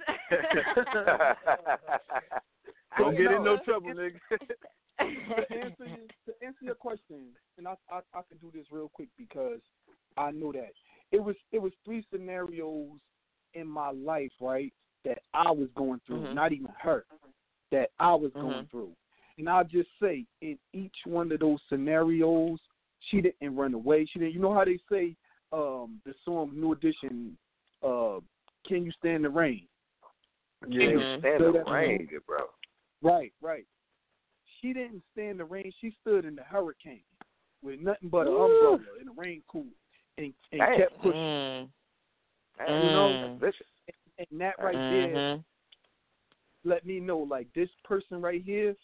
Don't get in no No, trouble, nigga. to answer your, to answer your question, and I, I I can do this real quick because I know that it was it was three scenarios in my life, right, that I was going through, Mhm. not even her, that I was Mhm. going through, and I'll just say in each one of those scenarios, she didn't run away. She didn't. You know how they say um the song New Edition, uh, "Can You Stand the Rain." Yeah, Mhm. stand So the rain, good bro. Right, right. She didn't stand the rain. She stood in the hurricane with nothing but an umbrella and a raincoat and, and Damn. kept pushing. Mm. Damn, You know, Mm. listen, And that right there Mhm. let me know like this person right here,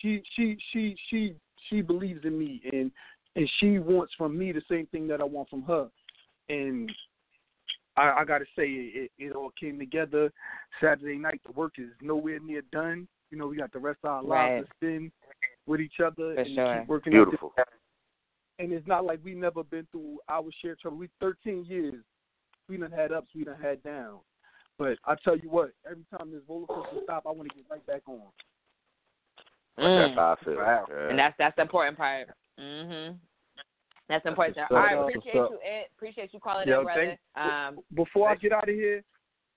she she she she she believes in me and and she wants from me the same thing that I want from her. And I, I gotta say it, it all came together. Saturday night the work is nowhere near done. You know, we got the rest of our Right. lives to spend with each other For and sure. keep working beautiful. and it's not like we never been through our share of trouble. We thirteen years. We done had ups, we done had downs. But I tell you what, every time this roller coaster stop, I want to get right back on. That's Mm. how I feel. Wow. Yeah. And that's that's the important part. Mhm. That's important. what's All up. right, That's appreciate you. Ed. Appreciate you calling Yo, in, brother. Um, Before I get out of here,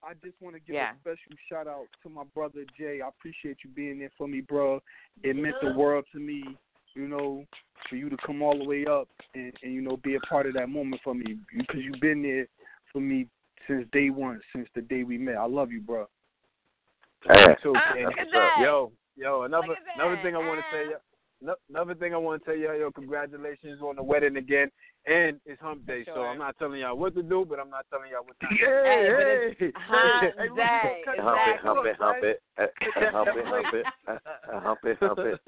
I just want to give Yeah. a special shout out to my brother Jay. I appreciate you being there for me, bro. It meant the world to me, you know, for you to come all the way up and, and you know be a part of that moment for me because you've been there for me since day one, since the day we met. I love you, bro. Yeah. too, King. look at that. Yo, yo, another another thing I want to Ah. Tell you. no- Another thing I want to tell y'all, yo, congratulations on the wedding again, and it's Hump Day, so I'm not telling y'all what to do, but I'm not telling y'all what to do. Hey, but it's Hump Hey, Day. cut Hump it, hump it, hump it, uh, uh, hump it, hump it, uh, uh, hump it, hump it.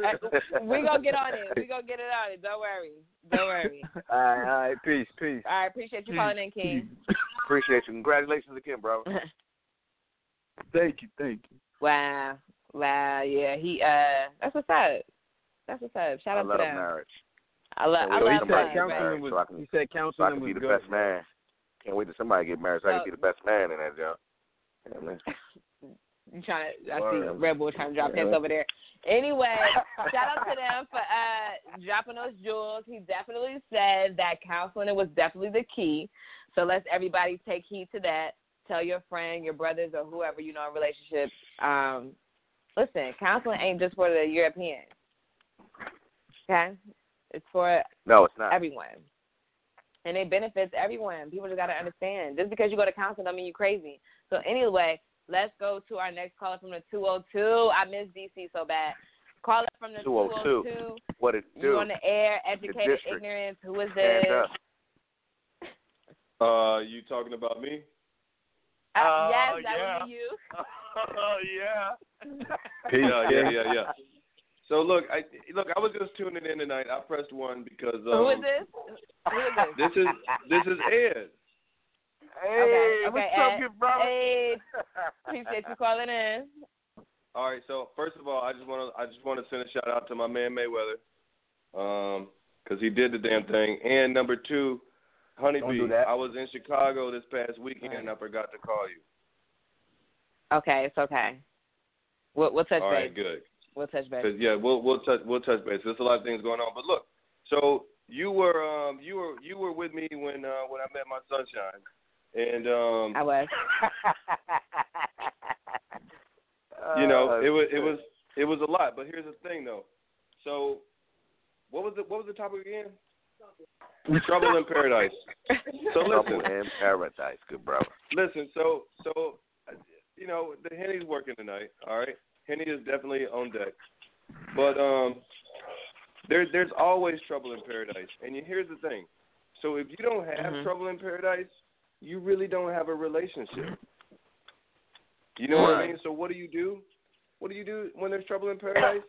we gonna get on it. We gonna get it on it. Don't worry. Don't worry. All right, all right, peace, peace. All right, appreciate you calling in, King. Appreciate you. Congratulations again, bro. Thank you, thank you. wow. Wow. Yeah. He. Uh. That's what's up. That's what's up. Shout I out to them. marriage. I love. I love till he somebody said get married counseling was. so I can- he said So I counseling can was be the good. best man. Can't wait till somebody get married so I So- can be the best man in that job. Yeah, man. You trying to? I see Word. Red Bull trying to drop hints Yeah. over there. Anyway, shout out to them for uh dropping those jewels. He definitely said that counseling was definitely the key. So let's everybody take heed to that. Tell your friend, your brothers, or whoever you know in relationships. Um, listen, counseling ain't just for the Europeans. Okay, it's for No, it's not. everyone. And it benefits everyone. People just got to understand. Just because you go to counseling don't mean you're crazy. So anyway, let's go to our next caller from the 202. I miss DC so bad. Caller from the 202. 202. What it do? You do? on the air, educated district. ignorance. Who is this? Stand up. Uh, you talking about me? Uh, Oh, yes, that yeah. would be you. Oh yeah. Peace, yeah, yeah, yeah, yeah. So look, I look. I was just tuning in tonight. I pressed one because um, Who is this? Who is this? this is this is Ed. okay, okay, what's Ed. up, good brother? Hey, appreciate you calling in. All right. So first of all, I just want to I just want to send a shout out to my man Mayweather, um, because he did the damn thing. And number two, Don't Honeybee. do. I was in Chicago this past weekend and I forgot to call you. Okay, it's okay. We'll, we'll touch All right, base. good. We'll touch base. 'Cause, yeah, we'll we'll touch we'll touch base. There's a lot of things going on. But look, so you were um you were you were with me when uh when I met my sunshine, and um I was. you know Uh, it was it was it was a lot. But here's the thing though. So what was the what was the topic again? Trouble in paradise. So Trouble listen, in paradise, good brother. listen. So so you know the Henny's working tonight. All right, Henny is definitely on deck. But um, there there's always trouble in paradise. And you- here's the thing. So if you don't have Mhm. trouble in paradise, you really don't have a relationship. You know what I mean? So what do you do? What do you do when there's trouble in paradise?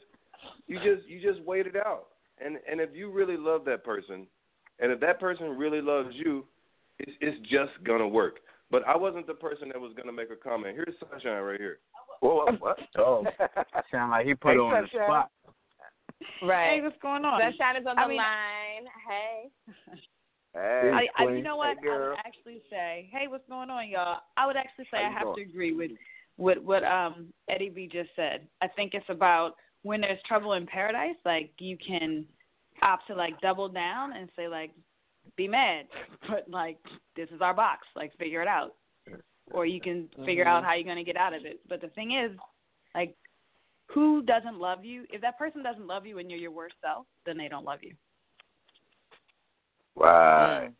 You just you just wait it out. And and if you really love that person, and if that person really loves you, it's it's just gonna work. But I wasn't the person that was gonna make a comment. Here's sunshine right here. Whoa, whoa, what? Oh, sound like he put Hey, her on the spot. Right. Hey, what's going on? Sunshine is on the I mean- line. Hey. Hey, I, I, you know what? Hey, I would actually say, hey, what's going on, y'all? I would actually say I have doing? to agree with with what um Eddie V just said. I think it's about when there's trouble in paradise, like you can opt to like double down and say like, be mad, but like this is our box, like figure it out, or you can figure out how you're gonna get out of it. But the thing is, like, who doesn't love you? If that person doesn't love you and you're your worst self, then they don't love you. Right. Mm.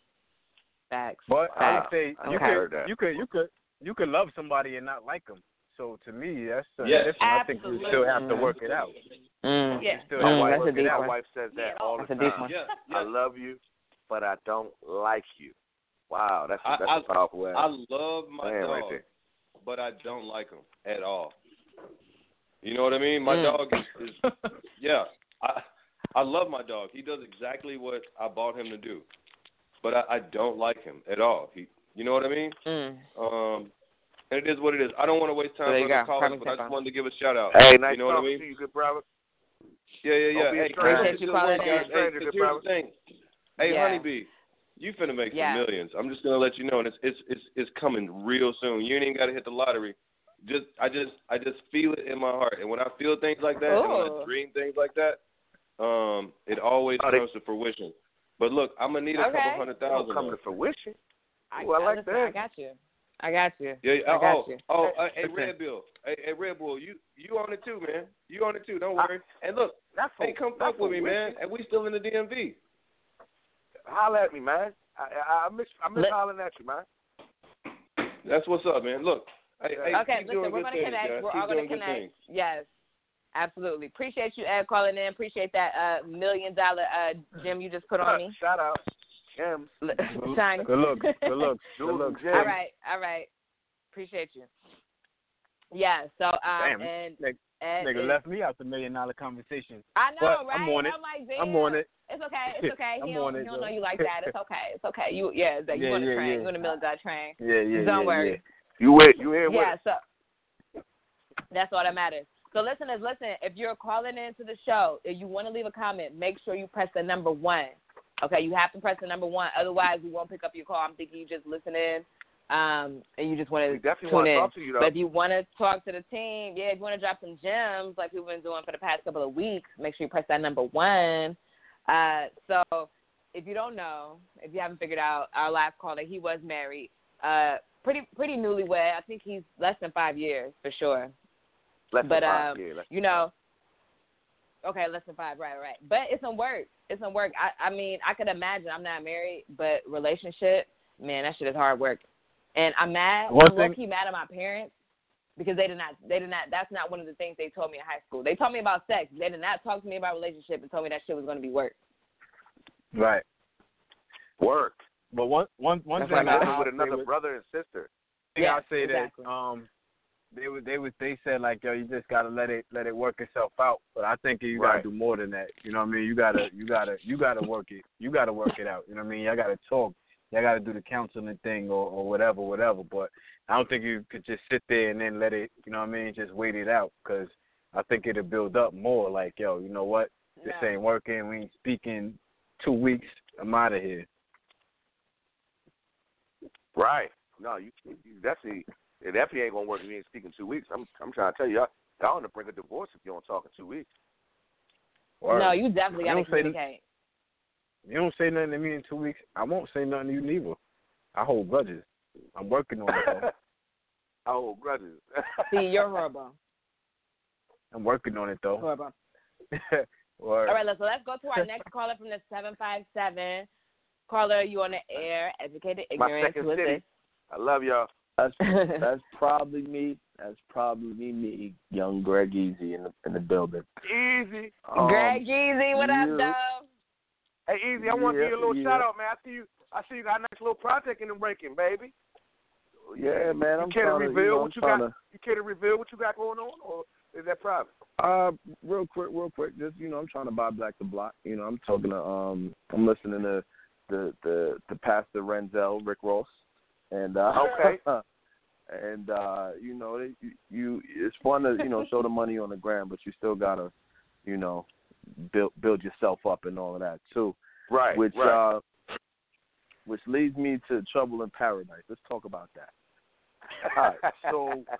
Facts. But I Facts. would say you Okay. could you could you could you could love somebody and not like them. So to me, that's uh, Yes. different. I think you still have to work it out. Mm. Yeah. Still Mm, have that's a deep out. My wife says that all That's the a deep time. one. Yeah, I love you, but I don't like you. Wow, that's that's I- a powerful ass. I love my Man, dog, right but I don't like him at all. You know what I mean? My Mm. dog is, is yeah. I I love my dog. He does exactly what I bought him to do, but I, I don't like him at all. He, you know what I mean? Mm. Um, and it is what it is. I don't want to waste time There you for the callers, but I just off. wanted to give a shout out. Hey, nice you know what I talking mean? to you, good brother. Yeah, yeah, yeah. Don't be a Hey, Appreciate you calling in. guys. Hey, Stranger, 'cause good here's the thing. Hey, Yeah. Honeybee, you finna make Yeah. some millions. I'm just gonna let you know, and it's it's it's it's coming real soon. You ain't even gotta hit the lottery. Just I just I just feel it in my heart, and when I feel things like that, and when I dream things like that, um, it always Oh, they- comes to fruition. But look, I'm gonna need a Okay. couple hundred Don't thousand. come to fruition. I, Ooh, I like listen, that. I got you. I got you. Yeah, yeah. I got oh, you. oh, uh, hey, Red Bull. hey, hey, Red Bull, you you on it too, man. You on it too. Don't I- worry. and look, Not for, hey, come not fuck with me, man. And we still in the DMV. Holler at me, man. I I, I miss I miss Let- hollering at you, man. That's what's up, man. Look, hey, hey, okay, listen, we're gonna things, connect. guys. We're keep all gonna connect. Yes, absolutely. Appreciate you, Ed, calling in. Appreciate that uh, million dollar uh, gem you just put on me. Shout out. Jim. Shiny. Good look. Good look. Good Dude, look. Jim. All right, all right. Appreciate you. Yeah. So um Damn, and nigga- Ed Nigga is- left me out the million dollar conversation. I know, but right? I'm on it. like. I'm on it. It's okay. It's okay. He on don't, he don't know you like that. It's okay. It's okay. You yeah, that you Yeah, on the yeah, train. yeah. You on the military train. Yeah, yeah, Don't yeah, worry. yeah. You with you here Yeah, so that's all that matters. So listeners, listen, if you're calling into the show, if you want to leave a comment, make sure you press the number one. Okay, you have to press the number one. Otherwise, we won't pick up your call. I'm thinking you just listening, um, and you just want to definitely tune want to in. talk to you though. But if you want to talk to the team, yeah, if you want to drop some gems like we've been doing for the past couple of weeks, make sure you press that number one. Uh, so if you don't know, if you haven't figured out, our last caller, he was married, uh, pretty pretty newlywed. I think he's less than five years for sure. Less but than five, um, yeah, less you know, okay, less than five, right, right. But it's some work. It's some work. I I mean, I could imagine. I'm not married, but relationship, man, that shit is hard work. And I'm mad. One I'm thing- low mad at my parents because they did not. They did not. That's not one of the things they told me in high school. They told me about sex. They did not talk to me about relationship and told me that shit was going to be work. Right. work. But one one one That's thing right. I Living I'll with another with- brother and sister. thing Yeah, I say exactly. that um they would they would they said like yo you just gotta let it let it work itself out. But I think you gotta Right. do more than that. You know what I mean? You gotta you gotta you gotta work it. You gotta work it out. You know what I mean? Y'all gotta talk. Y'all gotta do the counseling thing or or whatever whatever. But I don't think you could just sit there and then let it. You know what I mean? Just wait it out because I think it'll build up more. Like yo, you know what? This ain't working. We ain't speaking. Two weeks. I'm out of here. Right. No, you, you definitely it definitely ain't gonna work if you ain't speaking two weeks. I'm I'm trying to tell you, y'all y'all gonna bring a divorce if you don't talk in two weeks. Word. No, you definitely You got to don't say- communicate. You don't say nothing to me in two weeks. I won't say nothing to you neither. I hold grudges. I'm working on it. though. I hold. See, you're horrible. I'm working on it though. Horrible. Word. All right, let's, so let's go to our next caller from the 757. Caller, you on the air, educated, ignorance. My second city. I love y'all. That's that's probably me. That's probably me, me young Greg Easy in the in the building. Easy. Um, Greg Easy, what up, though? Hey, Easy, I want to give you a little Yeah, shout out, man. I see you. I see you got a nice little project in the breaking, baby. Yeah, man. I'm you to trying to, reveal you know, what you got? You care to reveal what you got going on, or is that private? uh, real quick, real quick. Just you know, I'm trying to buy Black the Block. You know, I'm talking to um, I'm listening to the the the Pastor Renzel, Rick Ross, and uh, Okay. and uh, you know, you, you it's fun to you know show the money on the gram, but you still gotta, you know, build build yourself up and all of that too. Right. which right. uh which leads me to trouble in paradise. Let's talk about that. All right, so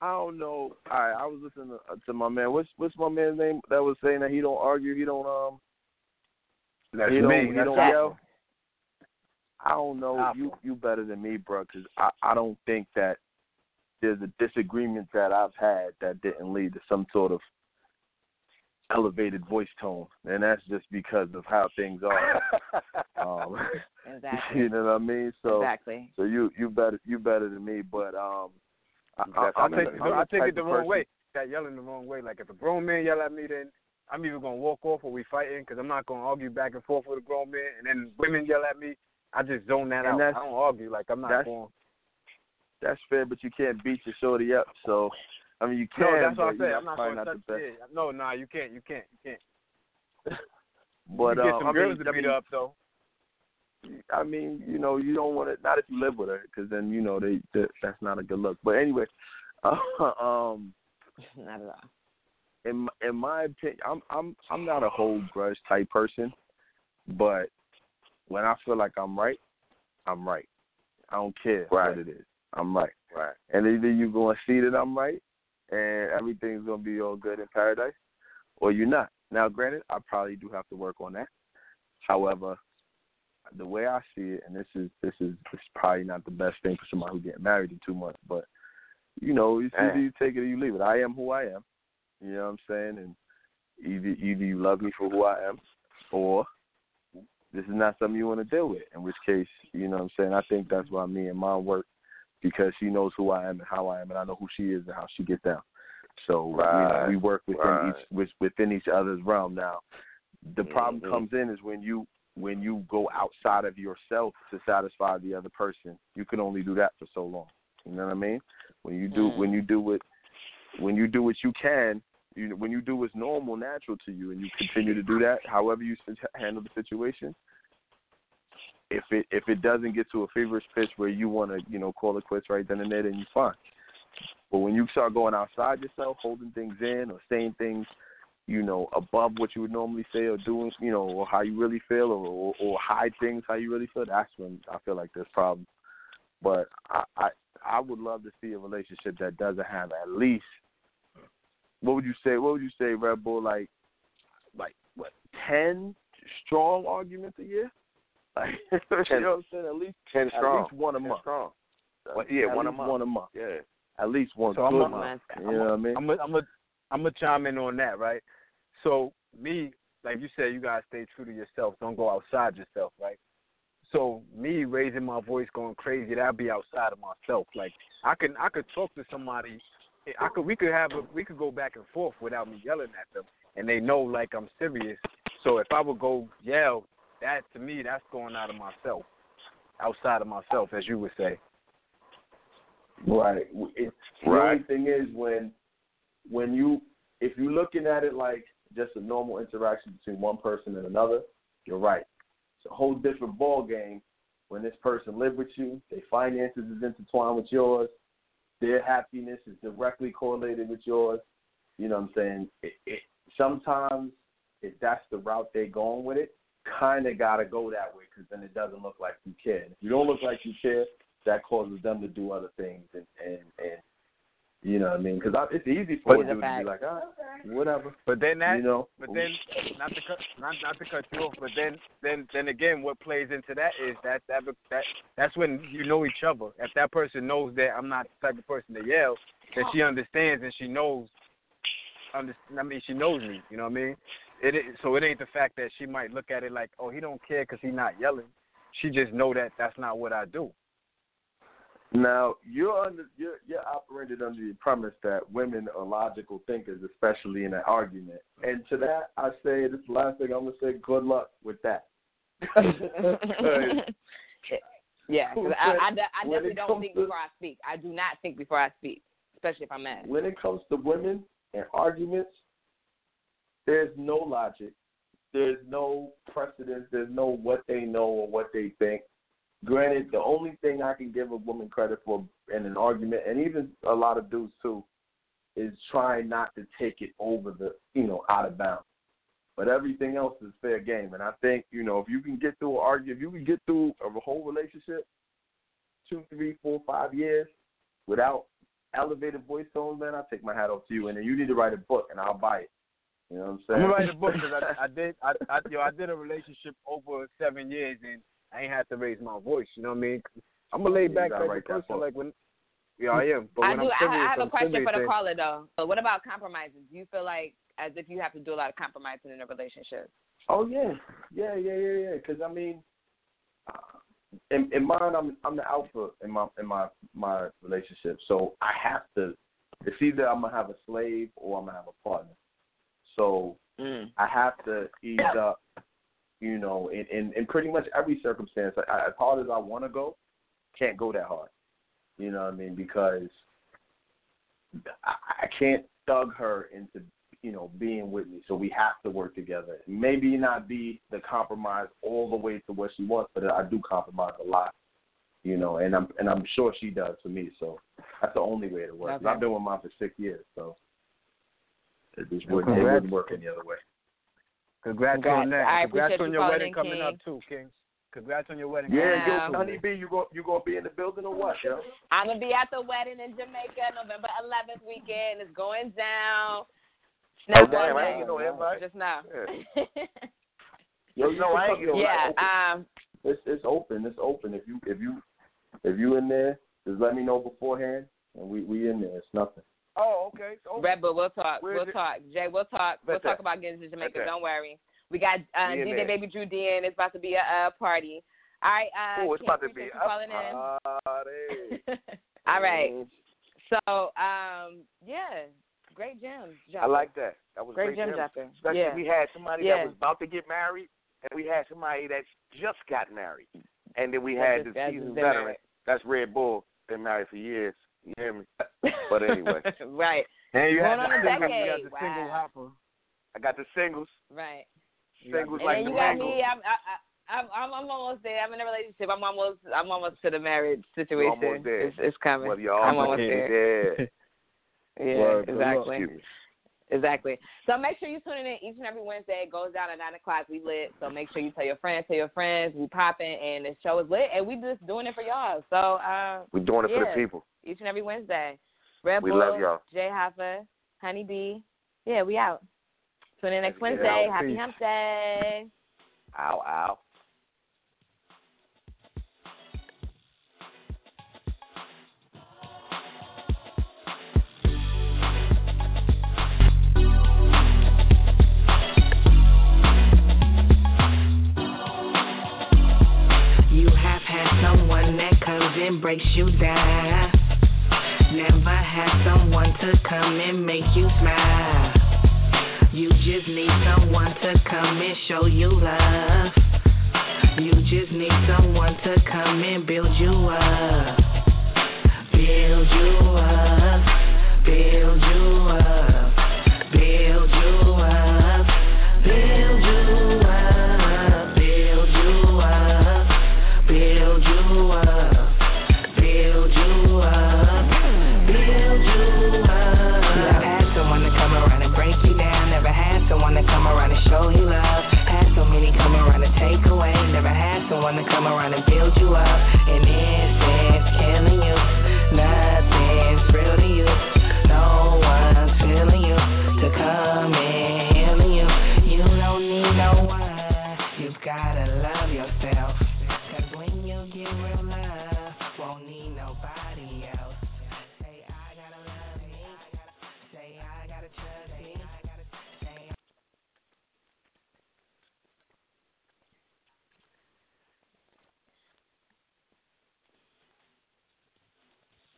I don't know. All right, I was listening to, to my man. What's what's my man's name that was saying that he don't argue, he don't um, That's he me. don't, he That's don't yell. I don't know. Alpha. You you better than me, bro, because I I don't think that there's a disagreement that I've had that didn't lead to some sort of elevated voice tone, and that's just because of how things are. um, exactly. You know what I mean? So exactly. so you you better you better than me, but um, I, I, I I'm take the- I'm I take it the of wrong person- way. That yelling the wrong way. Like if a grown man yell at me, then I'm either gonna walk off or we fighting because I'm not gonna argue back and forth with a grown man. And then women yell at me, I just zone that And out. I don't argue. Like I'm not that's- going. That's fair, but you can't beat your shorty up. So I mean, you No, that's what I but, said. I'm not gonna touch. the best. Yeah, no, nah, you can't. You can't. You can't. But you get um, some I girls mean, to I beat mean, up though. I mean, you know, you don't want to. Not if you live with her, because then you know they, that that's not a good look. But anyway, um, Not at all. in in my opinion, I'm I'm I'm not a hold grudge type person, but when I feel like I'm right, I'm right. I don't care Right. what it is. I'm right. Right. And either you gonna see that I'm right, and everything's gonna be all good in paradise, or you're not. Now, granted, I probably do have to work on that. However, the way I see it, and this is this is this is probably not the best thing for somebody who's getting married in two months, but you know, it's either you take it or you leave it. I am who I am. You know what I'm saying? And either either you love me for who I am, or this is not something you want to deal with. In which case, you know what I'm saying? I think that's why me and mom work because she knows who I am and how I am, and I know who she is and how she gets down. So you know, we work within right. each with, within each other's realm. Now, the problem Mhm. comes in is when you when you go outside of yourself to satisfy the other person. You can only do that for so long. You know what I mean? When you do Mm. when you do it when you do what you can, you when you do what's normal, natural to you, and you continue to do that, however you handle the situation. If it if it doesn't get to a feverish pitch where you want to you know call it quits right then and there, then you're fine. But when you start going outside yourself, holding things in or saying things, you know, above what you would normally say or doing, you know, or how you really feel, or or, or hide things how you really feel, that's when I feel like there's problems. But I, I I would love to see a relationship that doesn't have at least what would you say? What would you say, Red Bull? Like, like what? Ten strong arguments a year? Like, you know what I'm saying? At least Ten at strong. least one a Ten month. strong. Well, yeah, At one a least month. One a month. Yeah. At least one So I'm good a- month. I'm You know what I mean? I'm a, I'm a, I'm gonna chime in on that, right? So me, like you said, you guys stay true to yourself. Don't go outside yourself, right? So me raising my voice, going crazy, that'd be outside of myself. Like I can, I could talk to somebody. I could, we could have, a, we could go back and forth without me yelling at them, and they know like I'm serious. So if I would go yell, that to me, that's going out of myself, outside of myself, as you would say. Right. It, the only thing is when when you if you're looking at it like just a normal interaction between one person and another, you're right. It's a whole different ball game when this person live with you, their finances is intertwined with yours, their happiness is directly correlated with yours. You know what I'm saying? It, it sometimes if that's the route they're going with it, kind of got to go that way because then it doesn't look like you care. If you don't look like you care, that causes them to do other things and and and you know what I mean? Because it's easy for But- a dude to be like, ah, whatever. But then that, you know, But then, not to cut, not not to cut you off, but then, then, then again, what plays into that is that that that that's when you know each other. If that person knows that I'm not the type of person to yell, that she understands and she knows. Under, I mean, she knows me. You know what I mean? It is, so it ain't the fact that she might look at it like, oh, he don't care because he's not yelling. She just know that that's not what I do. Now you're under you're you're operated under the premise that women are logical thinkers, especially in an argument. And to that, I say this is the last thing I'm gonna say. Good luck with that. yeah, 'cause I, I, I When definitely don't think to- before I speak. I do not think before I speak, especially if I'm mad. when it comes to women and arguments, there's no logic. There's no precedence. There's no what they know or what they think. Granted, the only thing I can give a woman credit for in an argument, and even a lot of dudes too, is trying not to take it over the, you know, out of bounds. But everything else is fair game. And I think, you know, if you can get through an argument, if you can get through a whole relationship, two, three, four, five years, without elevated voice tones, man, I'll take my hat off to you. And then you need to write a book, and I'll buy it. You know what I'm saying? I'm gonna write a book because I, I did, I, I, yo, I did a relationship over seven years and I ain't had to raise my voice. You know what I mean? I'm a laid You back gotta type write of that person. book. Like when, yeah, I am. But I when do. I'm serious, I, I have I'm a question serious for the and- caller though. So what about compromises? Do you feel like as if you have to do a lot of compromising in a relationship. Oh yeah, yeah, yeah, yeah, yeah. Because I mean, uh, in, in mine, I'm I'm the alpha in my in my my relationship, so I have to. It's either I'm gonna have a slave or I'm gonna have a partner. So Mm. I have to ease up, you know, in in, in pretty much every circumstance. I, as hard as I want to go, can't go that hard. You know what I mean? Because I, I can't thug her into you know being with me. So we have to work together. Maybe not be the compromise all the way to what she wants, but I do compromise a lot. You know, and I'm and I'm sure she does for me. So that's the only way to work. 'Cause I've been with mine for six years, so it just wouldn't, it Congrats. wouldn't work any other way. Congrats, Congrats. on that. I Congrats on your calling wedding coming King. up too, King. Congrats on your wedding. Yeah, coming yo, up. Honey B, you go you gonna be in the building or what, yo? I'm gonna be at the wedding in Jamaica November 11th weekend. It's going down. Snap Oh, damn, on I that. ain't get no invite. Just now. Yo, you No, I ain't no yeah. Open. Um. It's it's open. It's open. If you if you if you in there, just let me know beforehand, and we we in there. It's nothing. Oh, okay. So, Red Bull, we'll talk. We'll talk. Jay, we'll talk. We'll talk about getting to Jamaica. Don't worry. We got uh, DJ. Baby Drew D and it's about to be a uh, party. All right. Uh, oh, it's about to be appreciate you calling a party. in. All right. So, um, yeah, great gym. I like that. That was Great great, gems. dropper. Especially Yeah. we had somebody Yeah. that was about to get married, and we had somebody that just got married, and then we That had the seasoned veteran. That's Red Bull. Been married for years. You hear me? But anyway, right. And you Going had on the a single, you got the single hopper. I got the singles. Right. Singles And like then the you got me. I'm, I, I, I'm, almost there. I'm in a relationship. I'm almost, I'm almost to the marriage situation. almost there. It's, it's coming. Well, you're I'm almost there. there. Yeah, Word, exactly. Exactly. So make sure you tune in each and every Wednesday. It goes down at nine o'clock. We lit. So make sure you tell your friends, tell your friends. We popping, and the show is lit, and we just doing it for y'all. So uh, We're doing it for the people. Each and every Wednesday. Red We Bull, love y'all. Jay Hoffa, Honey B. Yeah, we out. Tune in next Let's Wednesday. out. Happy Peace. Hump Day. Ow, ow. You have had someone that comes and breaks you down. Never had someone to come and make you smile. You just need someone to come and show you love. You just need someone to come and build you up. Build you up. Build